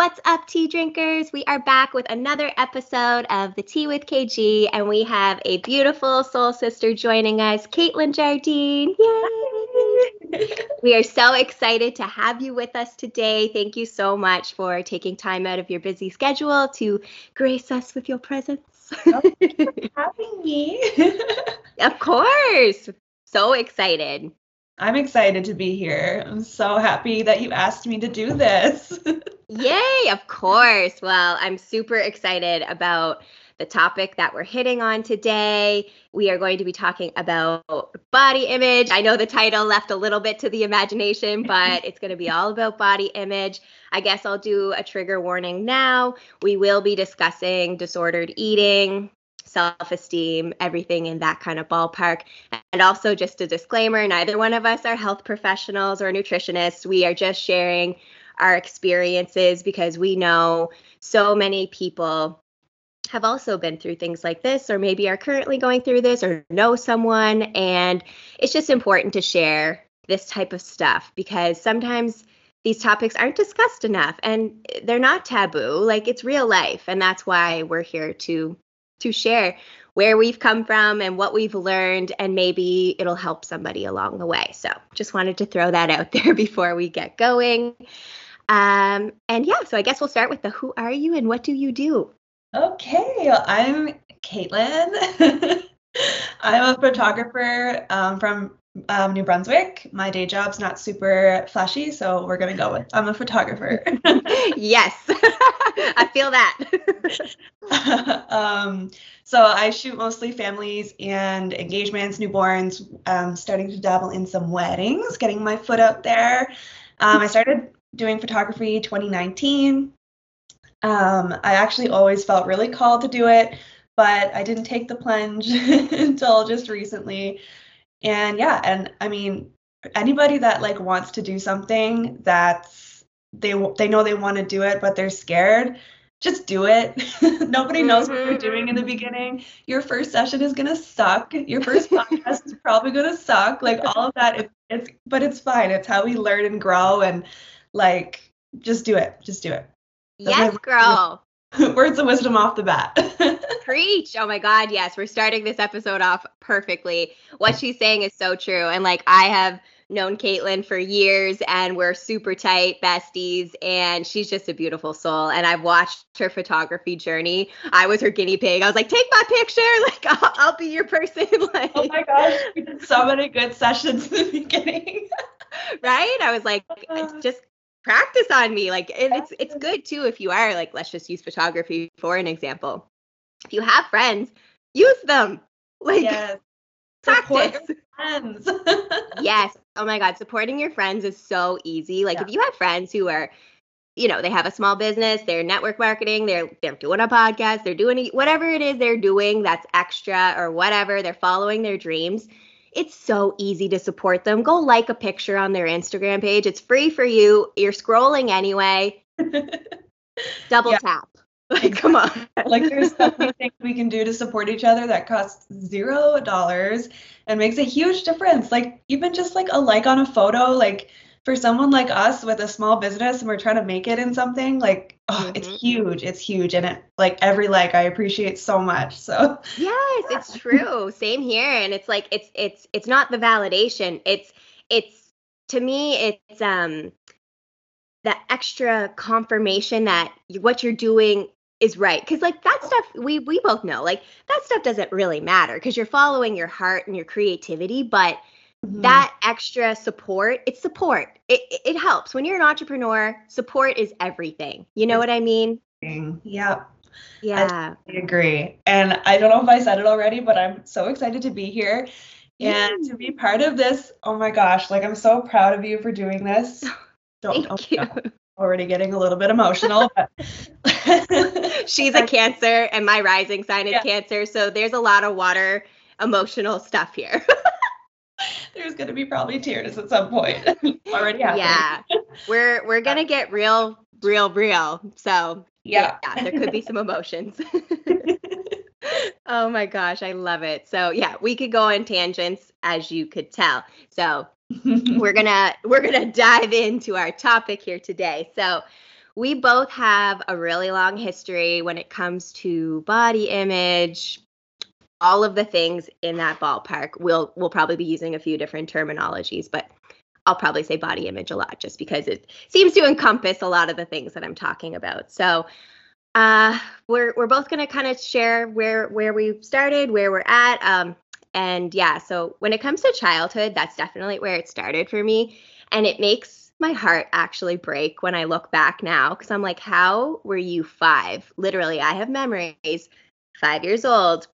What's up, tea drinkers? We are back with another episode of the Tea with KG, and we have a beautiful soul sister joining us, Kaitlyn Jardine. Yay! we are so excited to have you with us today. Thank you so much for taking time out of your busy schedule to grace us with your presence. Oh, having me. of course. So excited. I'm excited to be here. I'm so happy that you asked me to do this. Yay, of course. Well, I'm super excited about the topic that we're hitting on today. We are going to be talking about body image. I know the title left a little bit to the imagination, but it's going to be all about body image. I guess I'll do a trigger warning now. We will be discussing disordered eating, self esteem, everything in that kind of ballpark. And also, just a disclaimer neither one of us are health professionals or nutritionists. We are just sharing our experiences because we know so many people have also been through things like this, or maybe are currently going through this, or know someone. And it's just important to share this type of stuff because sometimes these topics aren't discussed enough and they're not taboo like it's real life and that's why we're here to to share where we've come from and what we've learned, and maybe it'll help somebody along the way. So just wanted to throw that out there before we get going. Um, and yeah, so I guess we'll start with the who are you and what do you do? Okay, I'm Kaitlyn. I'm a photographer um, from um, New Brunswick. My day job's not super flashy, so we're gonna go with I'm a photographer. yes, I feel that. um, so I shoot mostly families and engagements, newborns. Um, starting to dabble in some weddings, getting my foot out there. Um, I started doing photography 2019. Um, I actually always felt really called to do it, but I didn't take the plunge until just recently and yeah and i mean anybody that like wants to do something that's they they know they want to do it but they're scared just do it. Nobody knows what you're doing in the mm-hmm. beginning. Your first session is going to suck. Your first podcast is probably going to suck. Like all of that it, it's but it's fine. It's how we learn and grow and like just do it. Just do it. Yes girl words of wisdom off the bat Preach. Oh my God. Yes. We're starting this episode off perfectly. What she's saying is so true. And like, I have known Kaitlyn for years and we're super tight besties and she's just a beautiful soul and I've watched her photography journey. I was her guinea pig. I was like, take my picture. Like I'll, I'll be your person. like, oh my gosh, we did so many good sessions in the beginning. right? I was like, uh-huh. just practice on me. Like and it's it's good too if you are like, let's just use photography for an example if you have friends, use them. Like yes. practice. friends. yes. Oh my God. Supporting your friends is so easy. Like yeah. if you have friends who are, you know, they have a small business, they're network marketing, they're they're doing a podcast, they're doing whatever it is they're doing that's extra or whatever, they're following their dreams. It's so easy to support them. Go like a picture on their Instagram page. It's free for you. You're scrolling anyway. Double yeah. tap. Like, come on. like, there's so many things we can do to support each other that costs zero dollars and makes a huge difference. Like, even just like a like on a photo, like for someone like us with a small business and we're trying to make it in something, like, oh, mm-hmm. it's huge. It's huge. And it, like, every like I appreciate so much. So, yes, it's true. Same here. And it's like, it's, it's, it's not the validation. It's, it's, to me, it's, um, that extra confirmation that what you're doing is right because like that stuff we we both know like that stuff doesn't really matter because you're following your heart and your creativity but mm-hmm. that extra support it's support. It, it helps. When you're an entrepreneur support is everything. You know it's what i mean? Yeah. yeah. I agree. And i don't know if i said it already but i'm so excited to be here. And to be part of this oh my gosh like i'm so proud of you for doing this. Don't, Thank you. already getting a little bit emotional but she's a cancer and my rising sign is yeah. cancer. So there's a lot of water emotional stuff here there's going to be probably tears at some point. Already happening. yeah. We're we're going to get real real real. So yeah. yeah there could be some emotions. Oh my gosh i love it. So yeah we could go on tangents as you could tell. So we're gonna we're gonna dive into our topic here today. So we both have a really long history when it comes to body image, all of the things in that ballpark. We'll we'll probably be using a few different terminologies, but I'll probably say body image a lot just because it seems to encompass a lot of the things that I'm talking about. So uh, we're we're both gonna kind of share where where we started, where we're at. Um, and yeah, so when it comes to childhood, that's definitely where it started for me. And it makes my heart actually break when I look back now because I'm like, how were you five? Literally, I have memories, five years old,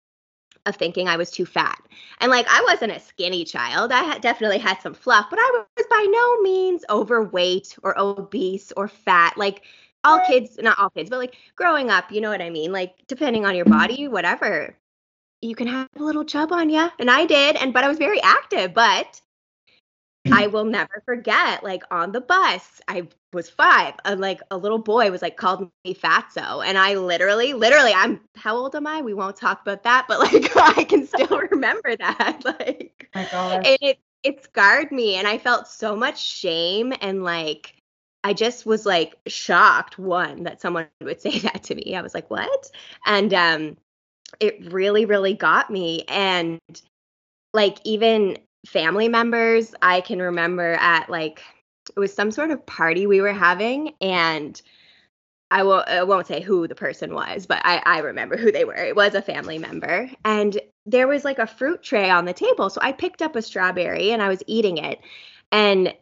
of thinking I was too fat. And like, I wasn't a skinny child. I had definitely had some fluff, but I was by no means overweight or obese or fat. Like, all kids, not all kids, but like growing up, you know what I mean? Like, depending on your body, whatever, you can have a little chub on you. And I did. And, but I was very active. But I will never forget, like on the bus, I was five, and like a little boy was like called me fatso. And I literally, literally, I'm how old am I? We won't talk about that, but like I can still remember that. Like God. And it it scarred me and I felt so much shame and like I just was like shocked, one, that someone would say that to me. I was like, what? And um it really, really got me. And like even family members I can remember at like it was some sort of party we were having and I won't, I won't say who the person was, but I, I remember who they were. It was a family member. And there was like a fruit tray on the table. So I picked up a strawberry and I was eating it. And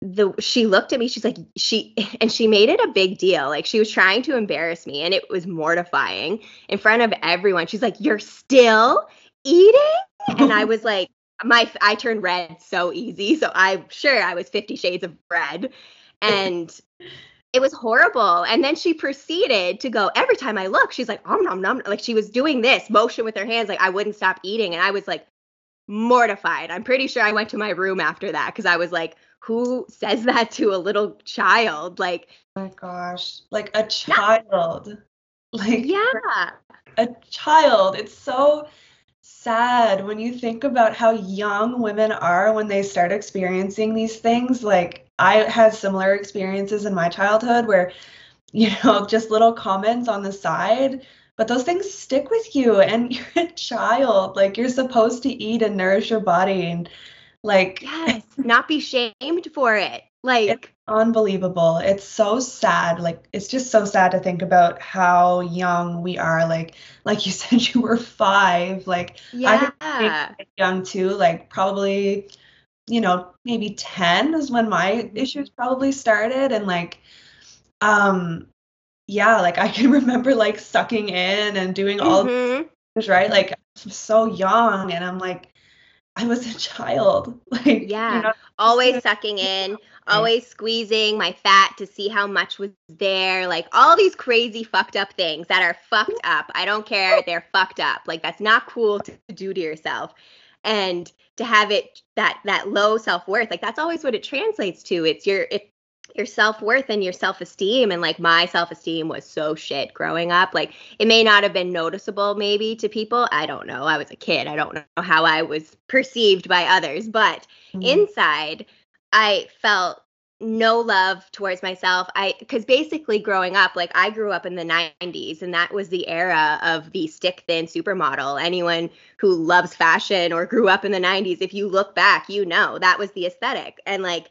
the she looked at me, she's like, she and she made it a big deal. Like she was trying to embarrass me and it was mortifying in front of everyone. She's like, You're still eating? And I was like, my I turned red so easy. So I'm sure I was 50 shades of red. And it was horrible. And then she proceeded to go every time I look, she's like, om nom nom. Like she was doing this motion with her hands, like I wouldn't stop eating. And I was like mortified. I'm pretty sure I went to my room after that because I was like, who says that to a little child? Like, oh my gosh, like a child. Yeah. Like, yeah, a child. It's so sad when you think about how young women are when they start experiencing these things. Like I had similar experiences in my childhood where, you know, just little comments on the side, but those things stick with you and you're a child. Like you're supposed to eat and nourish your body and like yes, not be shamed for it. Like it's unbelievable. It's so sad. Like it's just so sad to think about how young we are. Like like you said you were 5. Like yeah. I young too, like probably you know, maybe 10 is when my issues probably started and like um yeah, like I can remember like sucking in and doing all mm-hmm. things, right? Like I'm so young and I'm like I was a child. Like yeah, you know, always sucking in, always squeezing my fat to see how much was there. Like all these crazy fucked up things that are fucked up. I don't care. They're fucked up. Like that's not cool to do to yourself. And to have it that that low self-worth, like that's always what it translates to. It's your it your self-worth and your self-esteem and like my self-esteem was so shit growing up. Like it may not have been noticeable maybe to people. I don't know. I was a kid. I don't know how i was perceived by others. But mm-hmm. inside i felt no love towards myself. I because basically growing up like i grew up in the 90s and that was the era of the stick thin supermodel. Anyone who loves fashion or grew up in the 90s if you look back you know that was the aesthetic. And like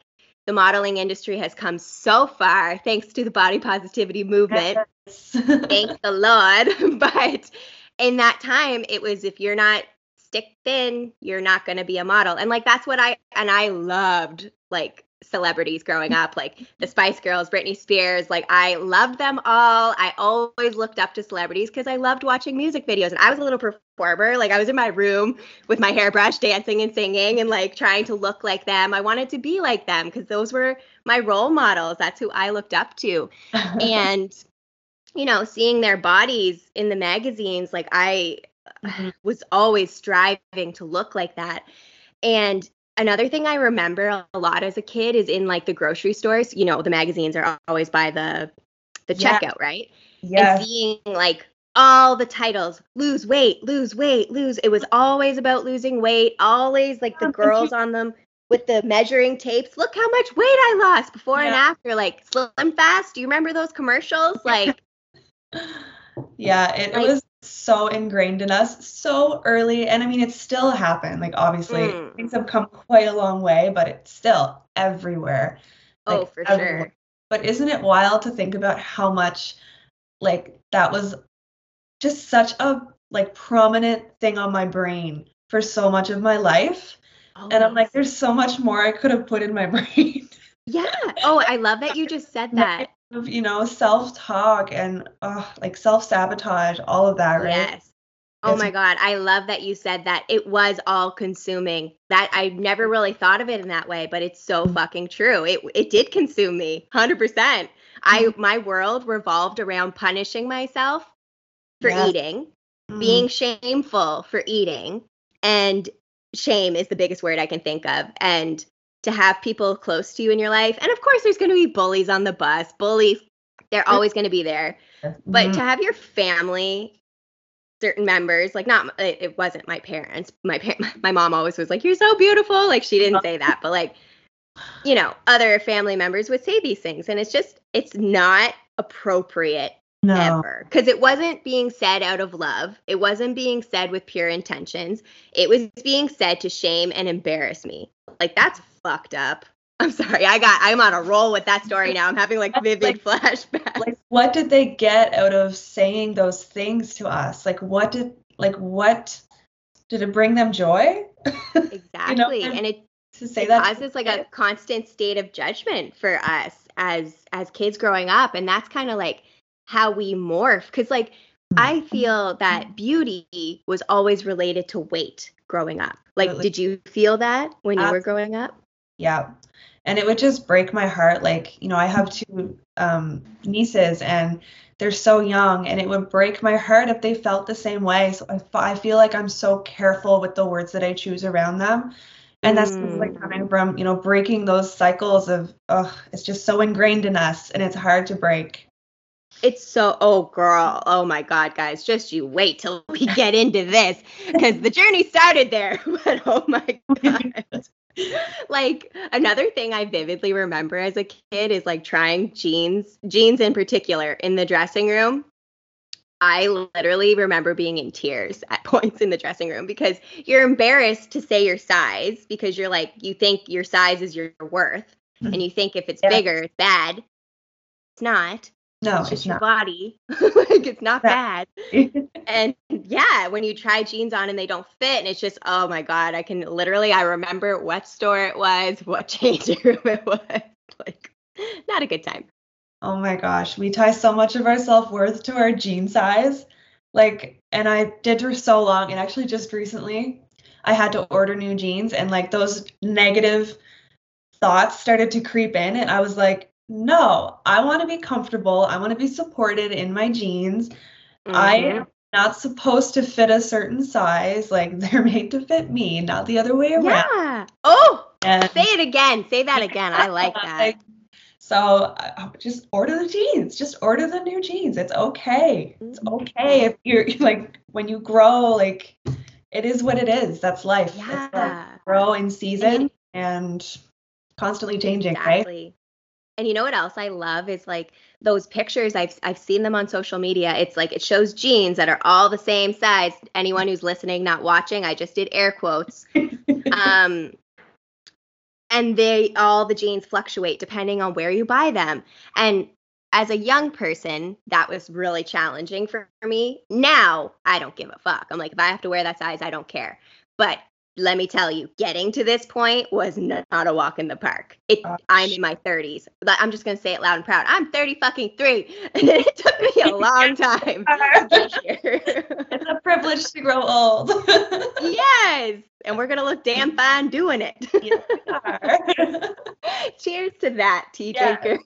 the modeling industry has come so far thanks to the body positivity movement. Thank the Lord. But in that time, it was if you're not stick thin, you're not going to be a model. And like that's what I and I loved like celebrities growing up, like the Spice Girls, Britney Spears. Like I loved them all. I always looked up to celebrities because I loved watching music videos. And I was a little performer. Like I was in my room with my hairbrush dancing and singing and like trying to look like them. I wanted to be like them because those were my role models. That's who I looked up to. and you know, seeing their bodies in the magazines, like I mm-hmm. was always striving to look like that. And another thing I remember a lot as a kid is in like the grocery stores, you know, the magazines are always by the the yeah. checkout, right? Yeah. And seeing like all the titles, lose weight, lose weight, lose. It was always about losing weight, always like the girls on them with the measuring tapes. Look how much weight I lost before yeah. and after, like SlimFast. Do you remember those commercials? Like yeah, it, like, it was so ingrained in us so early. And I mean, it still happened. Like, obviously, mm. things have come quite a long way, but it's still everywhere. Oh, like, oh, for everywhere. sure. But isn't it wild to think about how much, like, that was just such a like prominent thing on my brain for so much of my life. Oh, and I'm like, there's so much more I could have put in my brain. yeah. Oh, I love that you just said that of you know self-talk and uh, like self-sabotage all of that right yes Oh my God. I love that you said that. It was all consuming. That I never really thought of it in that way, but it's so mm-hmm. fucking true. It it did consume me 100%. I mm-hmm. my world revolved around punishing myself for yes. eating, mm. being shameful for eating, and shame is the biggest word I can think of. And to have people close to you in your life. And of course, there's going to be bullies on the bus. Bullies, they're always going to be there. But mm-hmm. to have your family, certain members, like not, it wasn't my parents. My parent, my mom always was like, "You're so beautiful." Like she didn't say that, but like, you know, other family members would say these things, and it's just, it's not appropriate no. ever because it wasn't being said out of love it wasn't being said with pure intentions it was being said to shame and embarrass me like that's fucked up. I'm sorry. I got i'm on a roll with that story now. I'm having like vivid like, flashbacks. like what did they get out of saying those things to us? Like what did like what did it bring them joy? Exactly. you know? and it to say it that causes like a constant state of judgment for us as as kids growing up. And that's kind of like how we morph. Because like I mm-hmm. feel that beauty was always related to weight growing up. Like, did you feel that when you were growing up? Yeah. And it would just break my heart. Like, you know, I have two um, nieces and they're so young, and it would break my heart if they felt the same way. So I, I feel like I'm so careful with the words that I choose around them. And that's mm. like coming from, you know, breaking those cycles of, oh, it's just so ingrained in us and it's hard to break. It's so, oh, girl. Oh, my God, guys. Just you wait till we get into this because the journey started there. But oh, my God. like another thing I vividly remember as a kid is like trying jeans, jeans in particular, in the dressing room. I literally remember being in tears at points in the dressing room because you're embarrassed to say your size because you're like, you think your size is your worth. Mm-hmm. And you think if it's yeah. bigger, it's bad. It's not. No, it's just it's your not. body. like it's not bad. and yeah, when you try jeans on and they don't fit, and it's just, oh my God, I can literally, I remember what store it was, what changing room it was. Like, not a good time. Oh my gosh, we tie so much of our self worth to our jean size. Like, and I did for so long, and actually just recently, I had to order new jeans, and like those negative thoughts started to creep in, and I was like, no, I want to be comfortable. I want to be supported in my jeans. Mm-hmm. I am not supposed to fit a certain size. Like they're made to fit me, not the other way around. Yeah. Oh, and say it again. Say that again. I like that. So uh, just order the jeans. Just order the new jeans. It's okay. It's mm-hmm. okay if you're like when you grow, like it is what it is. That's life. Yeah. Like grow in season and, and constantly changing, exactly. right? And you know what else I love is like those pictures I've I've seen them on social media. It's like it shows jeans that are all the same size. Anyone who's listening, not watching, I just did air quotes. um and they all the jeans fluctuate depending on where you buy them. And as a young person, that was really challenging for me. Now, I don't give a fuck. I'm like, if I have to wear that size, I don't care. But let me tell you, getting to this point was not a walk in the park. It, I'm in my 30s. I'm just gonna say it loud and proud. I'm 30 fucking three, and it took me a long time here. it's a privilege to grow old. yes, and we're gonna look damn fine doing it. yes. Cheers to that, tea drinkers.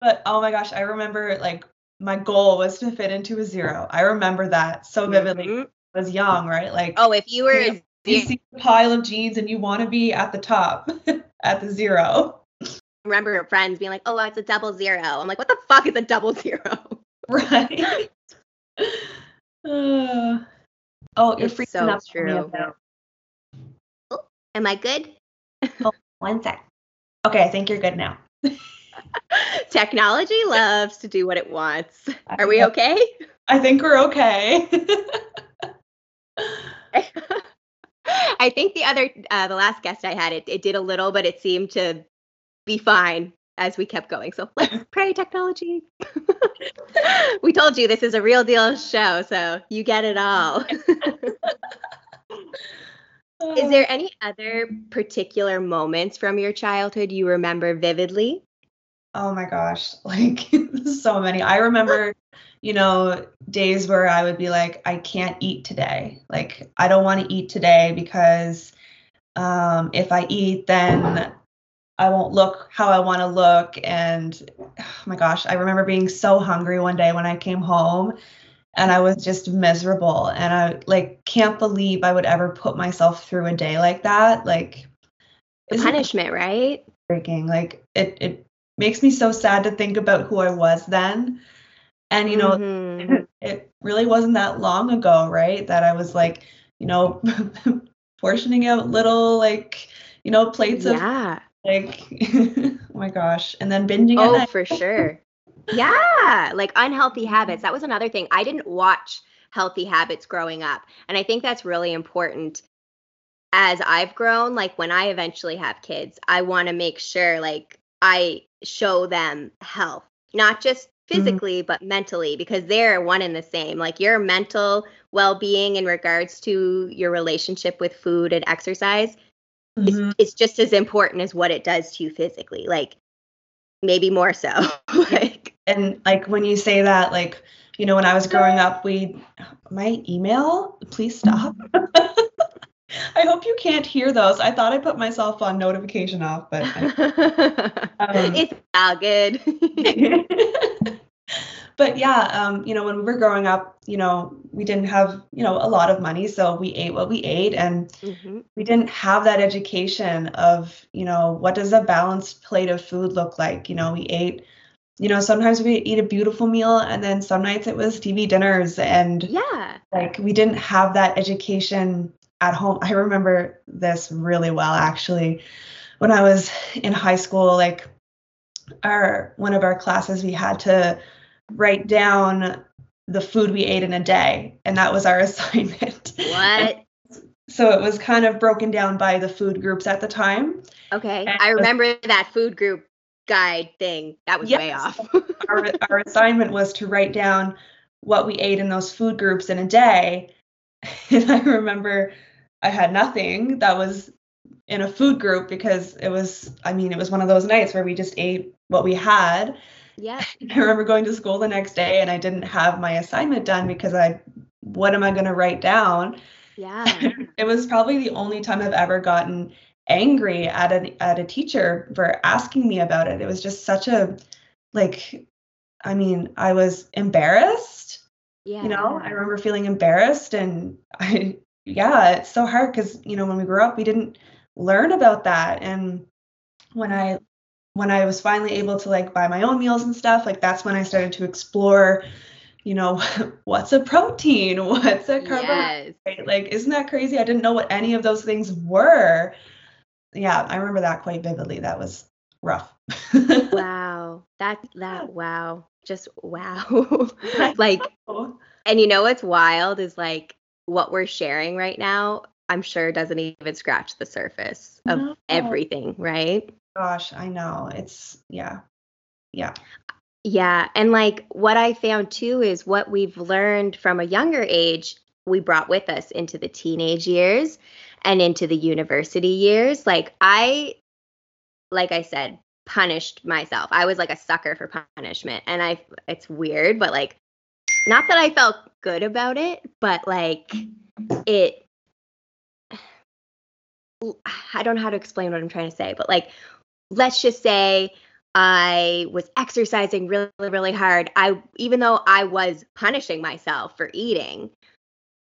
but oh my gosh, I remember like my goal was to fit into a zero. I remember that so vividly. Mm-hmm was young, right? Like, oh, if you were you, you see a pile of jeans and you want to be at the top, at the zero. Remember friends being like, "Oh, it's a double zero. I'm like, "What the fuck is a double zero? Right. uh, oh, you're it's freaking so up true. Oh, am I good? oh, one sec. Okay, I think you're good now. Technology loves to do what it wants. Are we okay? I think we're okay. I think the other, uh, the last guest I had, it, it did a little, but it seemed to be fine as we kept going. So let's pray technology. we told you this is a real deal show, so you get it all. is there any other particular moments from your childhood you remember vividly? Oh my gosh, like so many. I remember you know, days where I would be like, I can't eat today. Like, I don't want to eat today because um, if I eat, then I won't look how I want to look. And oh my gosh, I remember being so hungry one day when I came home and I was just miserable. And I like can't believe I would ever put myself through a day like that. Like, punishment, right? Breaking. Like, it, it makes me so sad to think about who I was then and, you know, mm-hmm. it really wasn't that long ago, right? That I was like, you know, portioning out little, like, you know, plates yeah. of like, oh my gosh. And then binging. Oh, for sure. Yeah. Like unhealthy habits. That was another thing. I didn't watch healthy habits growing up. And I think that's really important as I've grown. Like when I eventually have kids, I want to make sure like I show them health, not just Mm-hmm. physically mm-hmm. but mentally because they're one and the same like your mental well-being in regards to your relationship with food and exercise mm-hmm. is, is just as important as what it does to you physically like maybe more so like and like when you say that like you know when i was growing up we my email please stop I hope you can't hear those. I thought I put myself on notification off, but I, um, it's all good but yeah, um, you know, when we were growing up, you know, we didn't have, you know, a lot of money, so we ate what we ate, and mm-hmm. we didn't have that education of, you know, what does a balanced plate of food look like? You know, we ate, you know, sometimes we eat a beautiful meal, and then some nights it was TV dinners, and yeah, like we didn't have that education at home. I remember this really well, actually, when I was in high school, like our one of our classes we had to write down the food we ate in a day, and that was our assignment. What? so it was kind of broken down by the food groups at the time. Okay, and I remember was, that food group guide thing. That was yes, way off. our, our assignment was to write down what we ate in those food groups in a day. And I remember I had nothing that was in a food group because it was, I mean, it was one of those nights where we just ate what we had. Yeah. I remember going to school the next day and I didn't have my assignment done because I, what am I going to write down? Yeah. it was probably the only time I've ever gotten angry at a at a teacher for asking me about it. It was just such a like I mean, I was embarrassed. Yeah. You know, I remember feeling embarrassed and I yeah, it's so hard cuz you know, when we grew up, we didn't learn about that and when I when I was finally able to like buy my own meals and stuff, like that's when I started to explore, you know, what's a protein? What's a carbohydrate? Yes. Like, isn't that crazy? I didn't know what any of those things were. Yeah, I remember that quite vividly. That was rough. wow. That that wow. Just wow. like and you know what's wild is like what we're sharing right now, I'm sure doesn't even scratch the surface of no. everything, right? gosh, I know. It's yeah. yeah. Yeah. And like what I found too is what we've learned from a younger age, we brought with us into the teenage years and into the university years. Like I, like I said, punished myself. I was like a sucker for punishment. And I, it's weird, but like, not that I felt good about it, but like it, I don't know how to explain what I'm trying to say, but like, let's just say I was exercising really, really hard. I even though I was punishing myself for eating,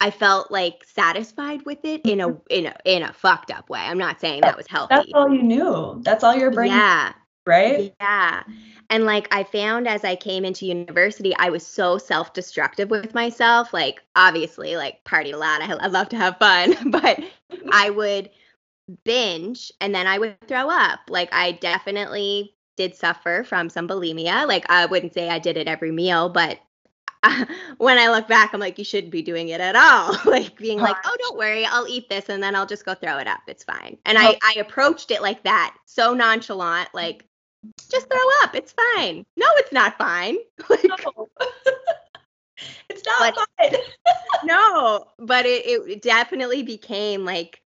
I felt like satisfied with it in a mm-hmm. in a in a fucked up way. I'm not saying that was healthy. That's all you knew. That's all your brain. Yeah. Right? Yeah. And like I found as I came into university, I was so self-destructive with myself. Like obviously, like party a lot. I, I love to have fun, but I would binge and then I would throw up. Like I definitely did suffer from some bulimia. Like I wouldn't say I did it every meal, but when I look back, I'm like, you shouldn't be doing it at all. like being like, oh, don't worry, I'll eat this and then I'll just go throw it up. It's fine. And I, I approached it like that, so nonchalant, like, just throw up. It's fine. No, it's not fine. Like, no. it's not but, fine. no, but it, it definitely became like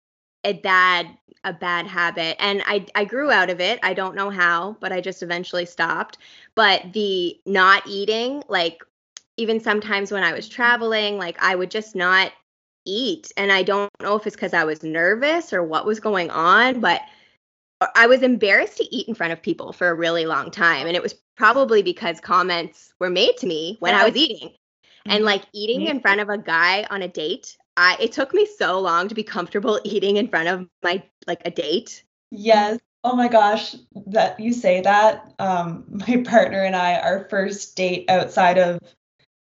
a bad a bad habit and I I grew out of it. I don't know how, but I just eventually stopped. But the not eating, like even sometimes when I was traveling, like I would just not eat and I don't know if it's cuz I was nervous or what was going on, but I was embarrassed to eat in front of people for a really long time and it was probably because comments were made to me when I was eating. And like eating in front of a guy on a date, I it took me so long to be comfortable eating in front of my like a date. Yes. Oh my gosh, that you say that. Um, my partner and I, our first date outside of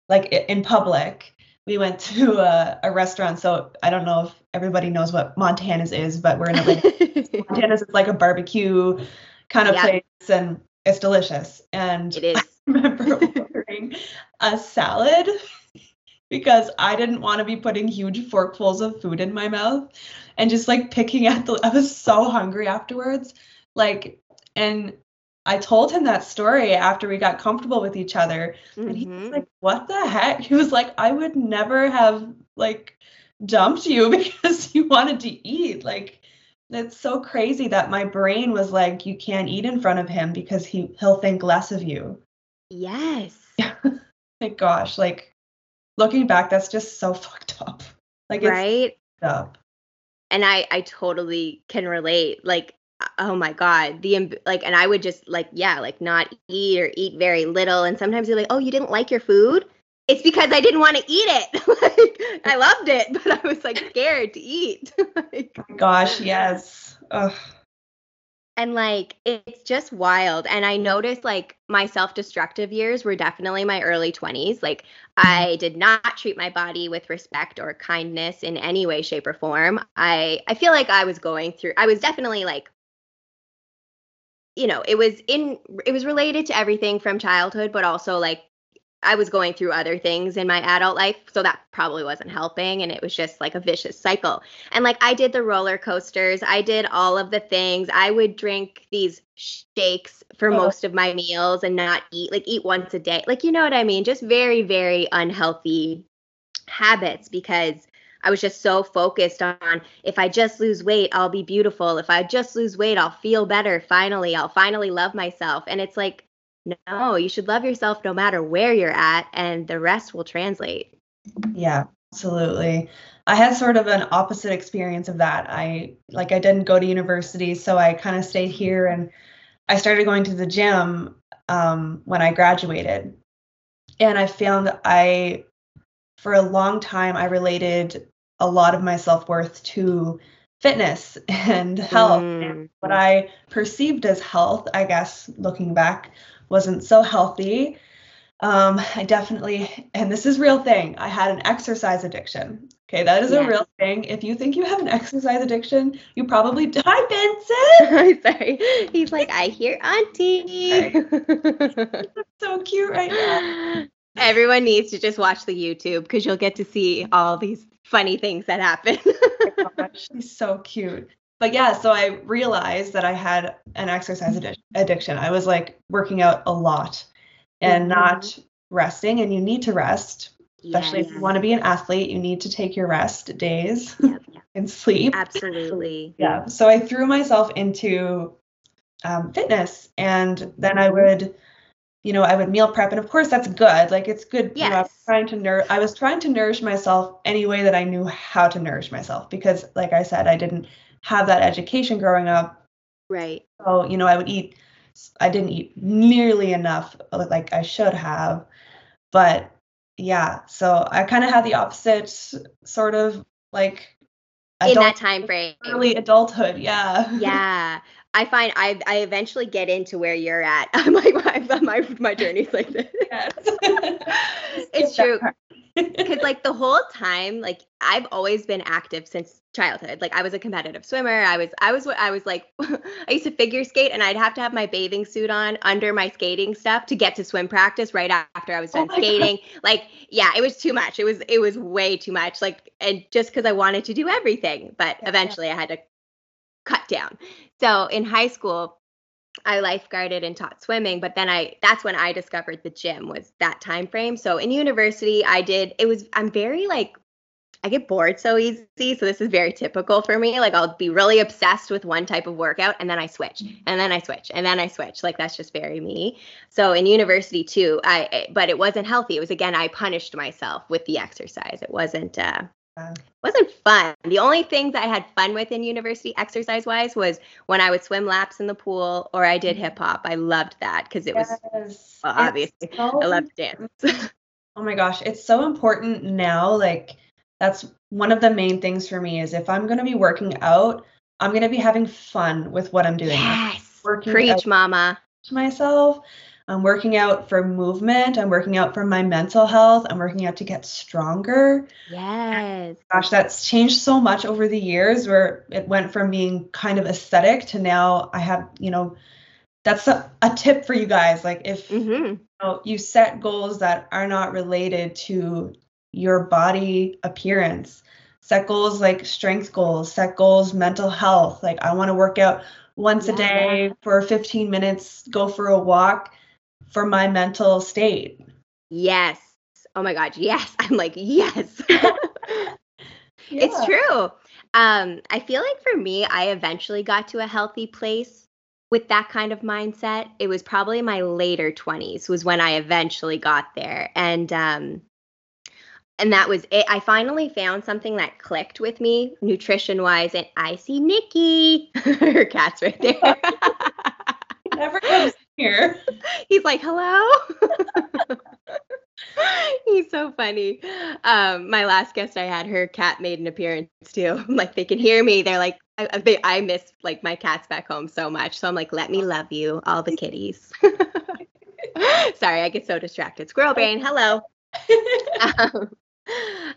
like in public, we went to a, a restaurant. So I don't know if everybody knows what Montana's is, but we're in Atlanta. Montana's is like a barbecue kind of place, and it's delicious. And it is. I remember ordering a salad because I didn't want to be putting huge forkfuls of food in my mouth and just like picking at the I was so hungry afterwards. Like and I told him that story after we got comfortable with each other. Mm-hmm. And he was mm-hmm. like, What the heck? He was like, I would never have like dumped you because you wanted to eat. Like it's so crazy that my brain was like, you can't eat in front of him because he he'll think less of you. Yes. my gosh, like looking back, that's just so fucked up. Like right? up. And I I totally can relate. Like oh my god the like and i would just like yeah like not eat or eat very little and sometimes you're like oh you didn't like your food it's because i didn't want to eat it. Like i loved it but i was like scared to eat. Like, oh gosh yes. Ugh. And like it's just wild. And i noticed like my self-destructive years were definitely my early 20s like i did not treat my body with respect or kindness in any way shape or form. I i feel like i was going through i was definitely like you know it was in it was related to everything from childhood but also like I was going through other things in my adult life, so that probably wasn't helping. And it was just like a vicious cycle. And like I did the roller coasters, I did all of the things. I would drink these shakes for oh. most of my meals and not eat, like eat once a day. Like, you know what I mean? Just very, very unhealthy habits because I was just so focused on if I just lose weight, I'll be beautiful. If I just lose weight, I'll feel better. Finally, I'll finally love myself. And it's like, no, you should love yourself no matter where you're at, and the rest will translate. Yeah, absolutely. I had sort of an opposite experience of that. I like I didn't go to university, so I kind of stayed here and I started going to the gym um, when I graduated. And I found that I, for a long time, I related a lot of my self worth to fitness and health. Mm. And what I perceived as health, I guess, looking back, wasn't so healthy. Um, I definitely, and this is real thing. I had an exercise addiction. Okay, that is a real thing. If you think you have an exercise addiction, you probably Hi, Vincent. I'm sorry, he's like, I hear Auntie. so cute right now. Everyone needs to just watch the YouTube because you'll get to see all these funny things that happen. oh she's so cute. But yeah, so I realized that I had an exercise addi- addiction. I was like working out a lot and Mhm. not resting, and you need to rest, especially if you want to be an athlete. You need to take your rest days yeah, yeah, and sleep. absolutely. Yeah. So I threw myself into um, fitness, and then I would, you know, I would meal prep, and of course that's good. Like it's good. You know, I was trying to nour- I was trying to nourish myself any way that I knew how to nourish myself because, like I said, I didn't have that education growing up. Right. So you know, I would eat. I didn't eat nearly enough uh, like I should have, but yeah. So I kind of had the opposite sort of like In that time frame. early adulthood. Yeah. Yeah. I find I I eventually get into where you're at. I'm like my my, my journey's like this. Yes. It's true. part. Because like the whole time, like I've always been active since childhood. Like I was a competitive swimmer. I was I was what I was like I used to figure skate and I'd have to have my bathing suit on under my skating stuff to get to swim practice right after I was Oh done God. skating. Like yeah, it was too much. It was it was way too much. Like and just because I wanted to do everything, but Yeah. eventually I had to cut down. So in high school, I lifeguarded and taught swimming, but then I that's when I discovered the gym was that time frame. So in university, I did it was I'm very like I get bored so easy, so this is very typical for me. Like I'll be really obsessed with one type of workout and then I switch. And then I switch and then I switch. Like that's just very me. So in university too, I but it wasn't healthy. It was again I punished myself with the exercise. It wasn't uh Yeah. wasn't fun. The only things I had fun with in university exercise wise was when I would swim laps in the pool or I did hip hop. I loved that because it was well, obviously so I love to dance. Oh my gosh, it's so important now. Like, that's one of the main things for me is if I'm going to be working out, I'm going to be having fun with what I'm doing. yes. Working Preach, mama. To myself, I'm working out for movement. I'm working out for my mental health. I'm working out to get stronger. Yes. Gosh, that's changed so much over the years where it went from being kind of aesthetic to now I have, you know, that's a, a tip for you guys. Like, if hmm know, you set goals that are not related to your body appearance. Set goals like strength goals, set goals mental health. Like I want to work out once a day for 15 minutes, go for a walk for my mental state. Yes. Oh my God. Yes. I'm like, yes. It's true. Um, I feel like for me, I eventually got to a healthy place with that kind of mindset. It was probably my later 20s was when I eventually got there. And um and that was it. I finally found something that clicked with me nutrition wise. And I see Nikki. Her cat's right there. Never comes here. He's like, hello. He's so funny. Um, my last guest I had, her cat made an appearance too. like they can hear me. They're like, I, they, I miss like my cats back home so much. So I'm like, let me love you, all the kitties. Sorry, I get so distracted. Squirrel brain. Hello. Um,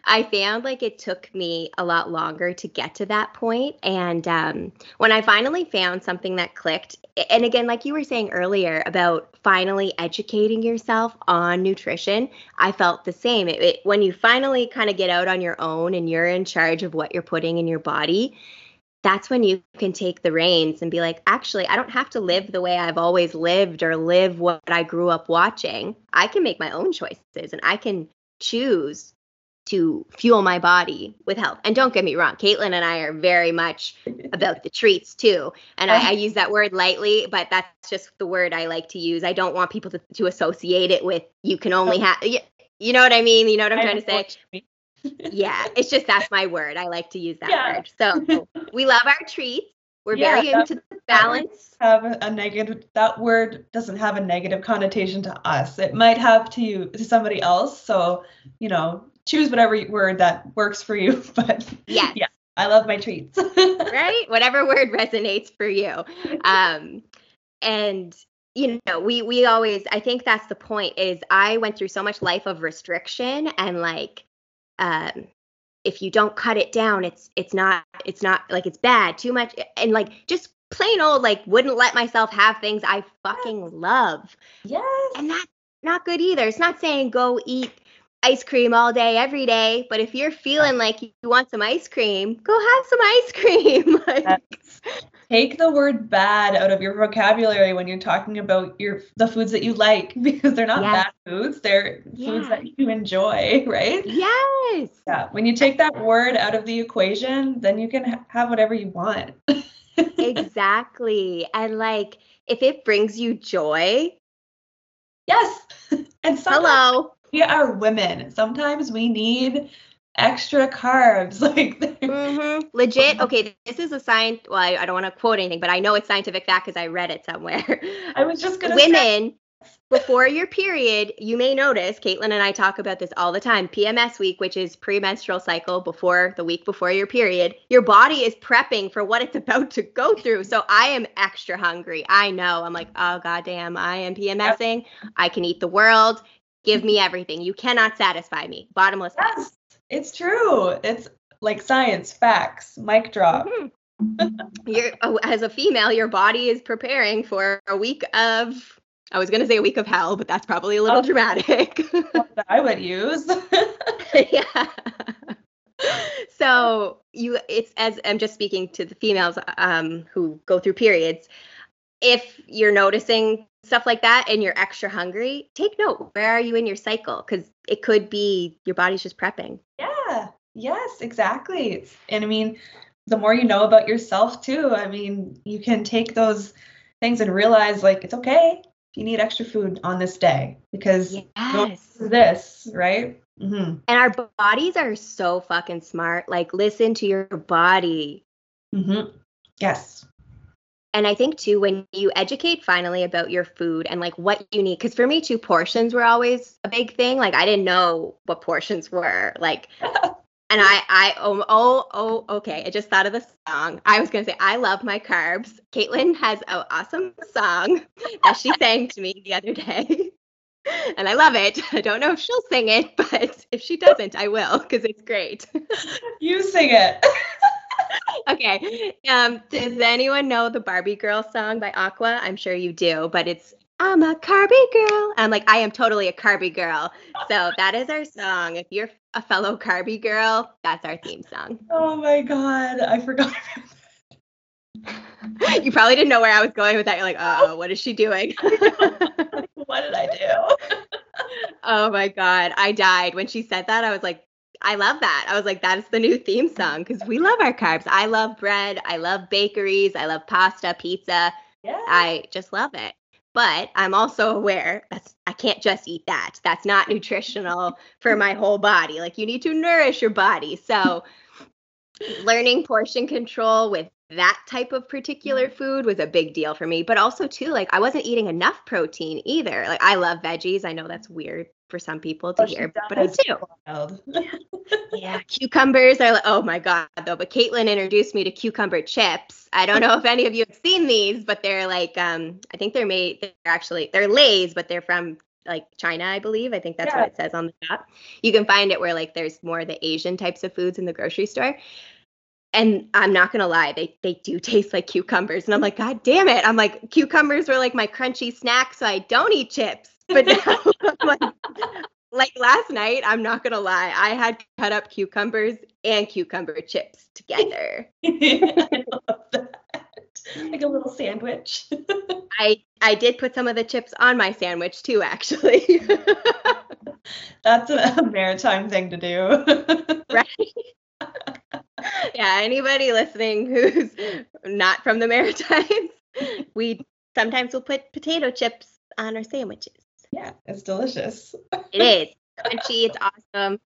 I found like it took me a lot longer to get to that point. And um, when I finally found something that clicked, and again, like you were saying earlier about finally educating yourself on nutrition, I felt the same. It, it, when you finally kind of get out on your own and you're in charge of what you're putting in your body, that's when you can take the reins and be like, actually, I don't have to live the way I've always lived or live what I grew up watching. I can make my own choices and I can choose to fuel my body with health. And don't get me wrong, Kaitlyn and I are very much about the treats too. And I, I use that word lightly, but that's just the word I like to use. I don't want people to, to associate it with you can only oh. have, you, you know what I mean? You know what I'm trying to say? Yeah, it's just that's my word. I like to use that Yeah. word. So we love our treats. We're Yeah, very into the balance. have a, a negative that word doesn't have a negative connotation to us it might have to you to somebody else so you know choose whatever word that works for you but Yes. yeah i love my treats right? Whatever word resonates for you. Um, and you know, we we always I think that's the point is I went through so much life of restriction and like um if you don't cut it down, it's it's not it's not like it's bad, too much and like just plain old like wouldn't let myself have things I fucking love. yes And that's not good either. It's not saying go eat ice cream all day, every day. But if you're feeling like you want some ice cream, go have some ice cream. like, take the word bad out of your vocabulary when you're talking about your the foods that you like because they're not Yes. bad foods they're Yeah. foods that you enjoy right yes. yeah when you take that word out of the equation then you can ha- have whatever you want exactly. And like, if it brings you joy, yes and hello. We are women sometimes we need extra carbs like they're- hmm Legit. Okay, this is a science. Well, I, I don't want to quote anything, but I know it's scientific fact because I read it somewhere. i was just gonna say Women, before your period, you may notice, Kaitlyn and I talk about this all the time. PMS week, which is premenstrual cycle before the week before your period, your body is prepping for what it's about to go through. So I am extra hungry. I know. I'm like, oh goddamn, I am PMSing. I can eat the world. Give me everything. You cannot satisfy me. Bottomless yes it's true it's like science facts mic drop Mhm. You're oh, as a female, your body is preparing for a week of. I was gonna say a week of hell, but that's probably a little Oh. dramatic. that i would use yeah. So you, it's as I'm just speaking to the females um, who go through periods. If you're noticing stuff like that and you're extra hungry, take note. Where are you in your cycle? Because it could be your body's just prepping. Yeah. Yes, exactly. And I mean, the more you know about yourself too, I mean, you can take those things and realize like it's okay if you need extra food on this day because Yes. this, right? hmm And our bodies are so fucking smart. Like, listen to your body. hmm Yes. And I think too, when you educate finally about your food and like what you need, because for me too, portions were always a big thing. Like I didn't know what portions were. Like, and I, I, oh, oh, oh, okay. I just thought of the song. I was gonna say I love my carbs. Kaitlyn has an awesome song that she sang to me the other day, and I love it. I don't know if she'll sing it, but if she doesn't, I will because it's great. You sing it. okay. Um, does anyone know the Barbie Girl song by Aqua? I'm sure you do, but it's I'm a carby girl. I'm like, I am totally a carby girl. So that is our song. If you're a fellow carby girl, that's our theme song. oh my god, I forgot. You probably didn't know where I was going with that. You're like, oh, what is she doing? what did I do? oh my God. I died. When she said that, I was like, I love that. I was like, that is the new theme song because we love our carbs. I love bread. I love bakeries. I love pasta, pizza. Yeah. I just love it. But I'm also aware that's I can't just eat that. That's not nutritional for my whole body. Like you need to nourish your body. So learning portion control with that type of particular mm. food was a big deal for me. But also too, like I wasn't eating enough protein either. Like I love veggies. I know that's weird for some people to Oh, hear, but I do. Wild. Yeah, cucumbers are like, oh my god, though. But Kaitlyn introduced me to cucumber chips. I don't know if any of you have seen these, but they're like, um, I think they're made. They're actually they're Lay's, but they're from like China, I believe. I think that's Yeah. what it says on the top. You can find it where like there's more of the Asian types of foods in the grocery store. And I'm not gonna lie, they they do taste like cucumbers. And I'm like, God damn it. I'm like, cucumbers were like my crunchy snack, so I don't eat chips. But now like, like last night, I'm not gonna lie, I had cut up cucumbers and cucumber chips together. I love that. Like a little sandwich. I I did put some of the chips on my sandwich too, actually. That's a maritime thing to do. right? yeah, anybody listening who's not from the Maritimes, we sometimes will put potato chips on our sandwiches. Yeah, it's delicious. It is crunchy. It's awesome.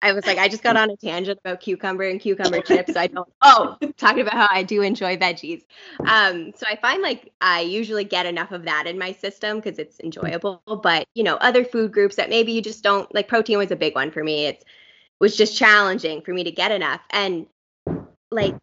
I was like, I just got on a tangent about cucumber and cucumber chips. So I don't. Oh, talking about how I do enjoy veggies. Um, so I find like I usually get enough of that in my system because it's enjoyable. But you know, other food groups that maybe you just don't like. Protein was a big one for me. It's was just challenging for me to get enough. And like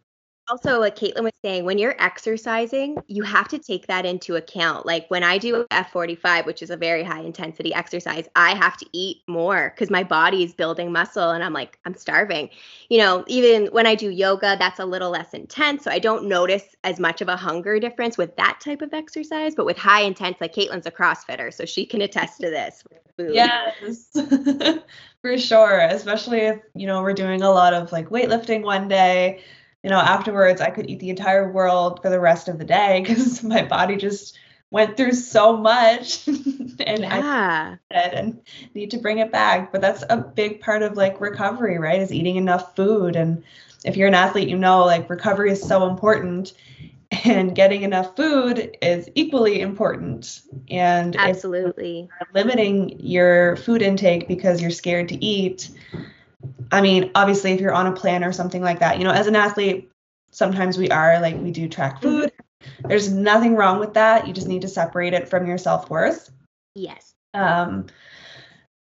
also like Kaitlyn was saying, when you're exercising, you have to take that into account. Like when I do F45, which is a very high intensity exercise, I have to eat more because my body is building muscle and I'm like, I'm starving. You know, even when I do yoga, that's a little less intense. So I don't notice as much of a hunger difference with that type of exercise. But with high intense, like Kaitlyn's a CrossFitter, so she can attest to this. Yes. For sure, especially if, you know, we're doing a lot of like weightlifting one day, you know, afterwards I could eat the entire world for the rest of the day cuz my body just went through so much and yeah. I and need to bring it back. But that's a big part of like recovery, right? Is eating enough food. And if you're an athlete, you know like recovery is so important and getting enough food is equally important. And absolutely limiting your food intake because you're scared to eat. I mean, obviously if you're on a plan or something like that, you know, as an athlete, sometimes we are like we do track food there's nothing wrong with that. You just need to separate it from your self worth. Yes. Um,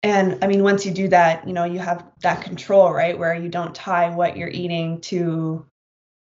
and I mean, once you do that, you know, you have that control, right? Where you don't tie what you're eating to,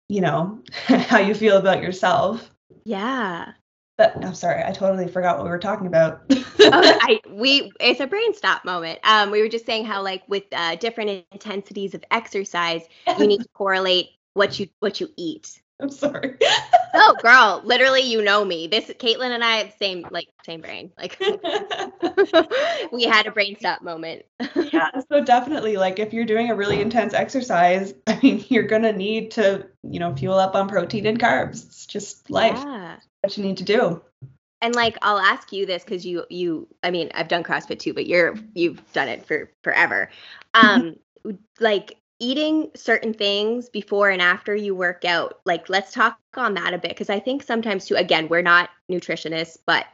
you know, how you feel about yourself. Yeah. But I'm sorry, I totally forgot what we were talking about. oh, I we it's a brain stop moment. Um, we were just saying how like with uh, different intensities of exercise, you need to correlate what you what you eat. I'm sorry. oh, girl, literally, you know me. This Kaitlyn and I have the same like same brain. Like we had a brain stop moment. yeah, so definitely, like if you're doing a really intense exercise, I mean, you're gonna need to, you know, fuel up on protein and carbs. It's just life. Yeah. What you need to do. And like I'll ask you this because you you I mean I've done CrossFit too, but you're you've done it for forever. Um, like eating certain things before and after you work out like let's talk on that a bit because i think sometimes too again we're not nutritionists but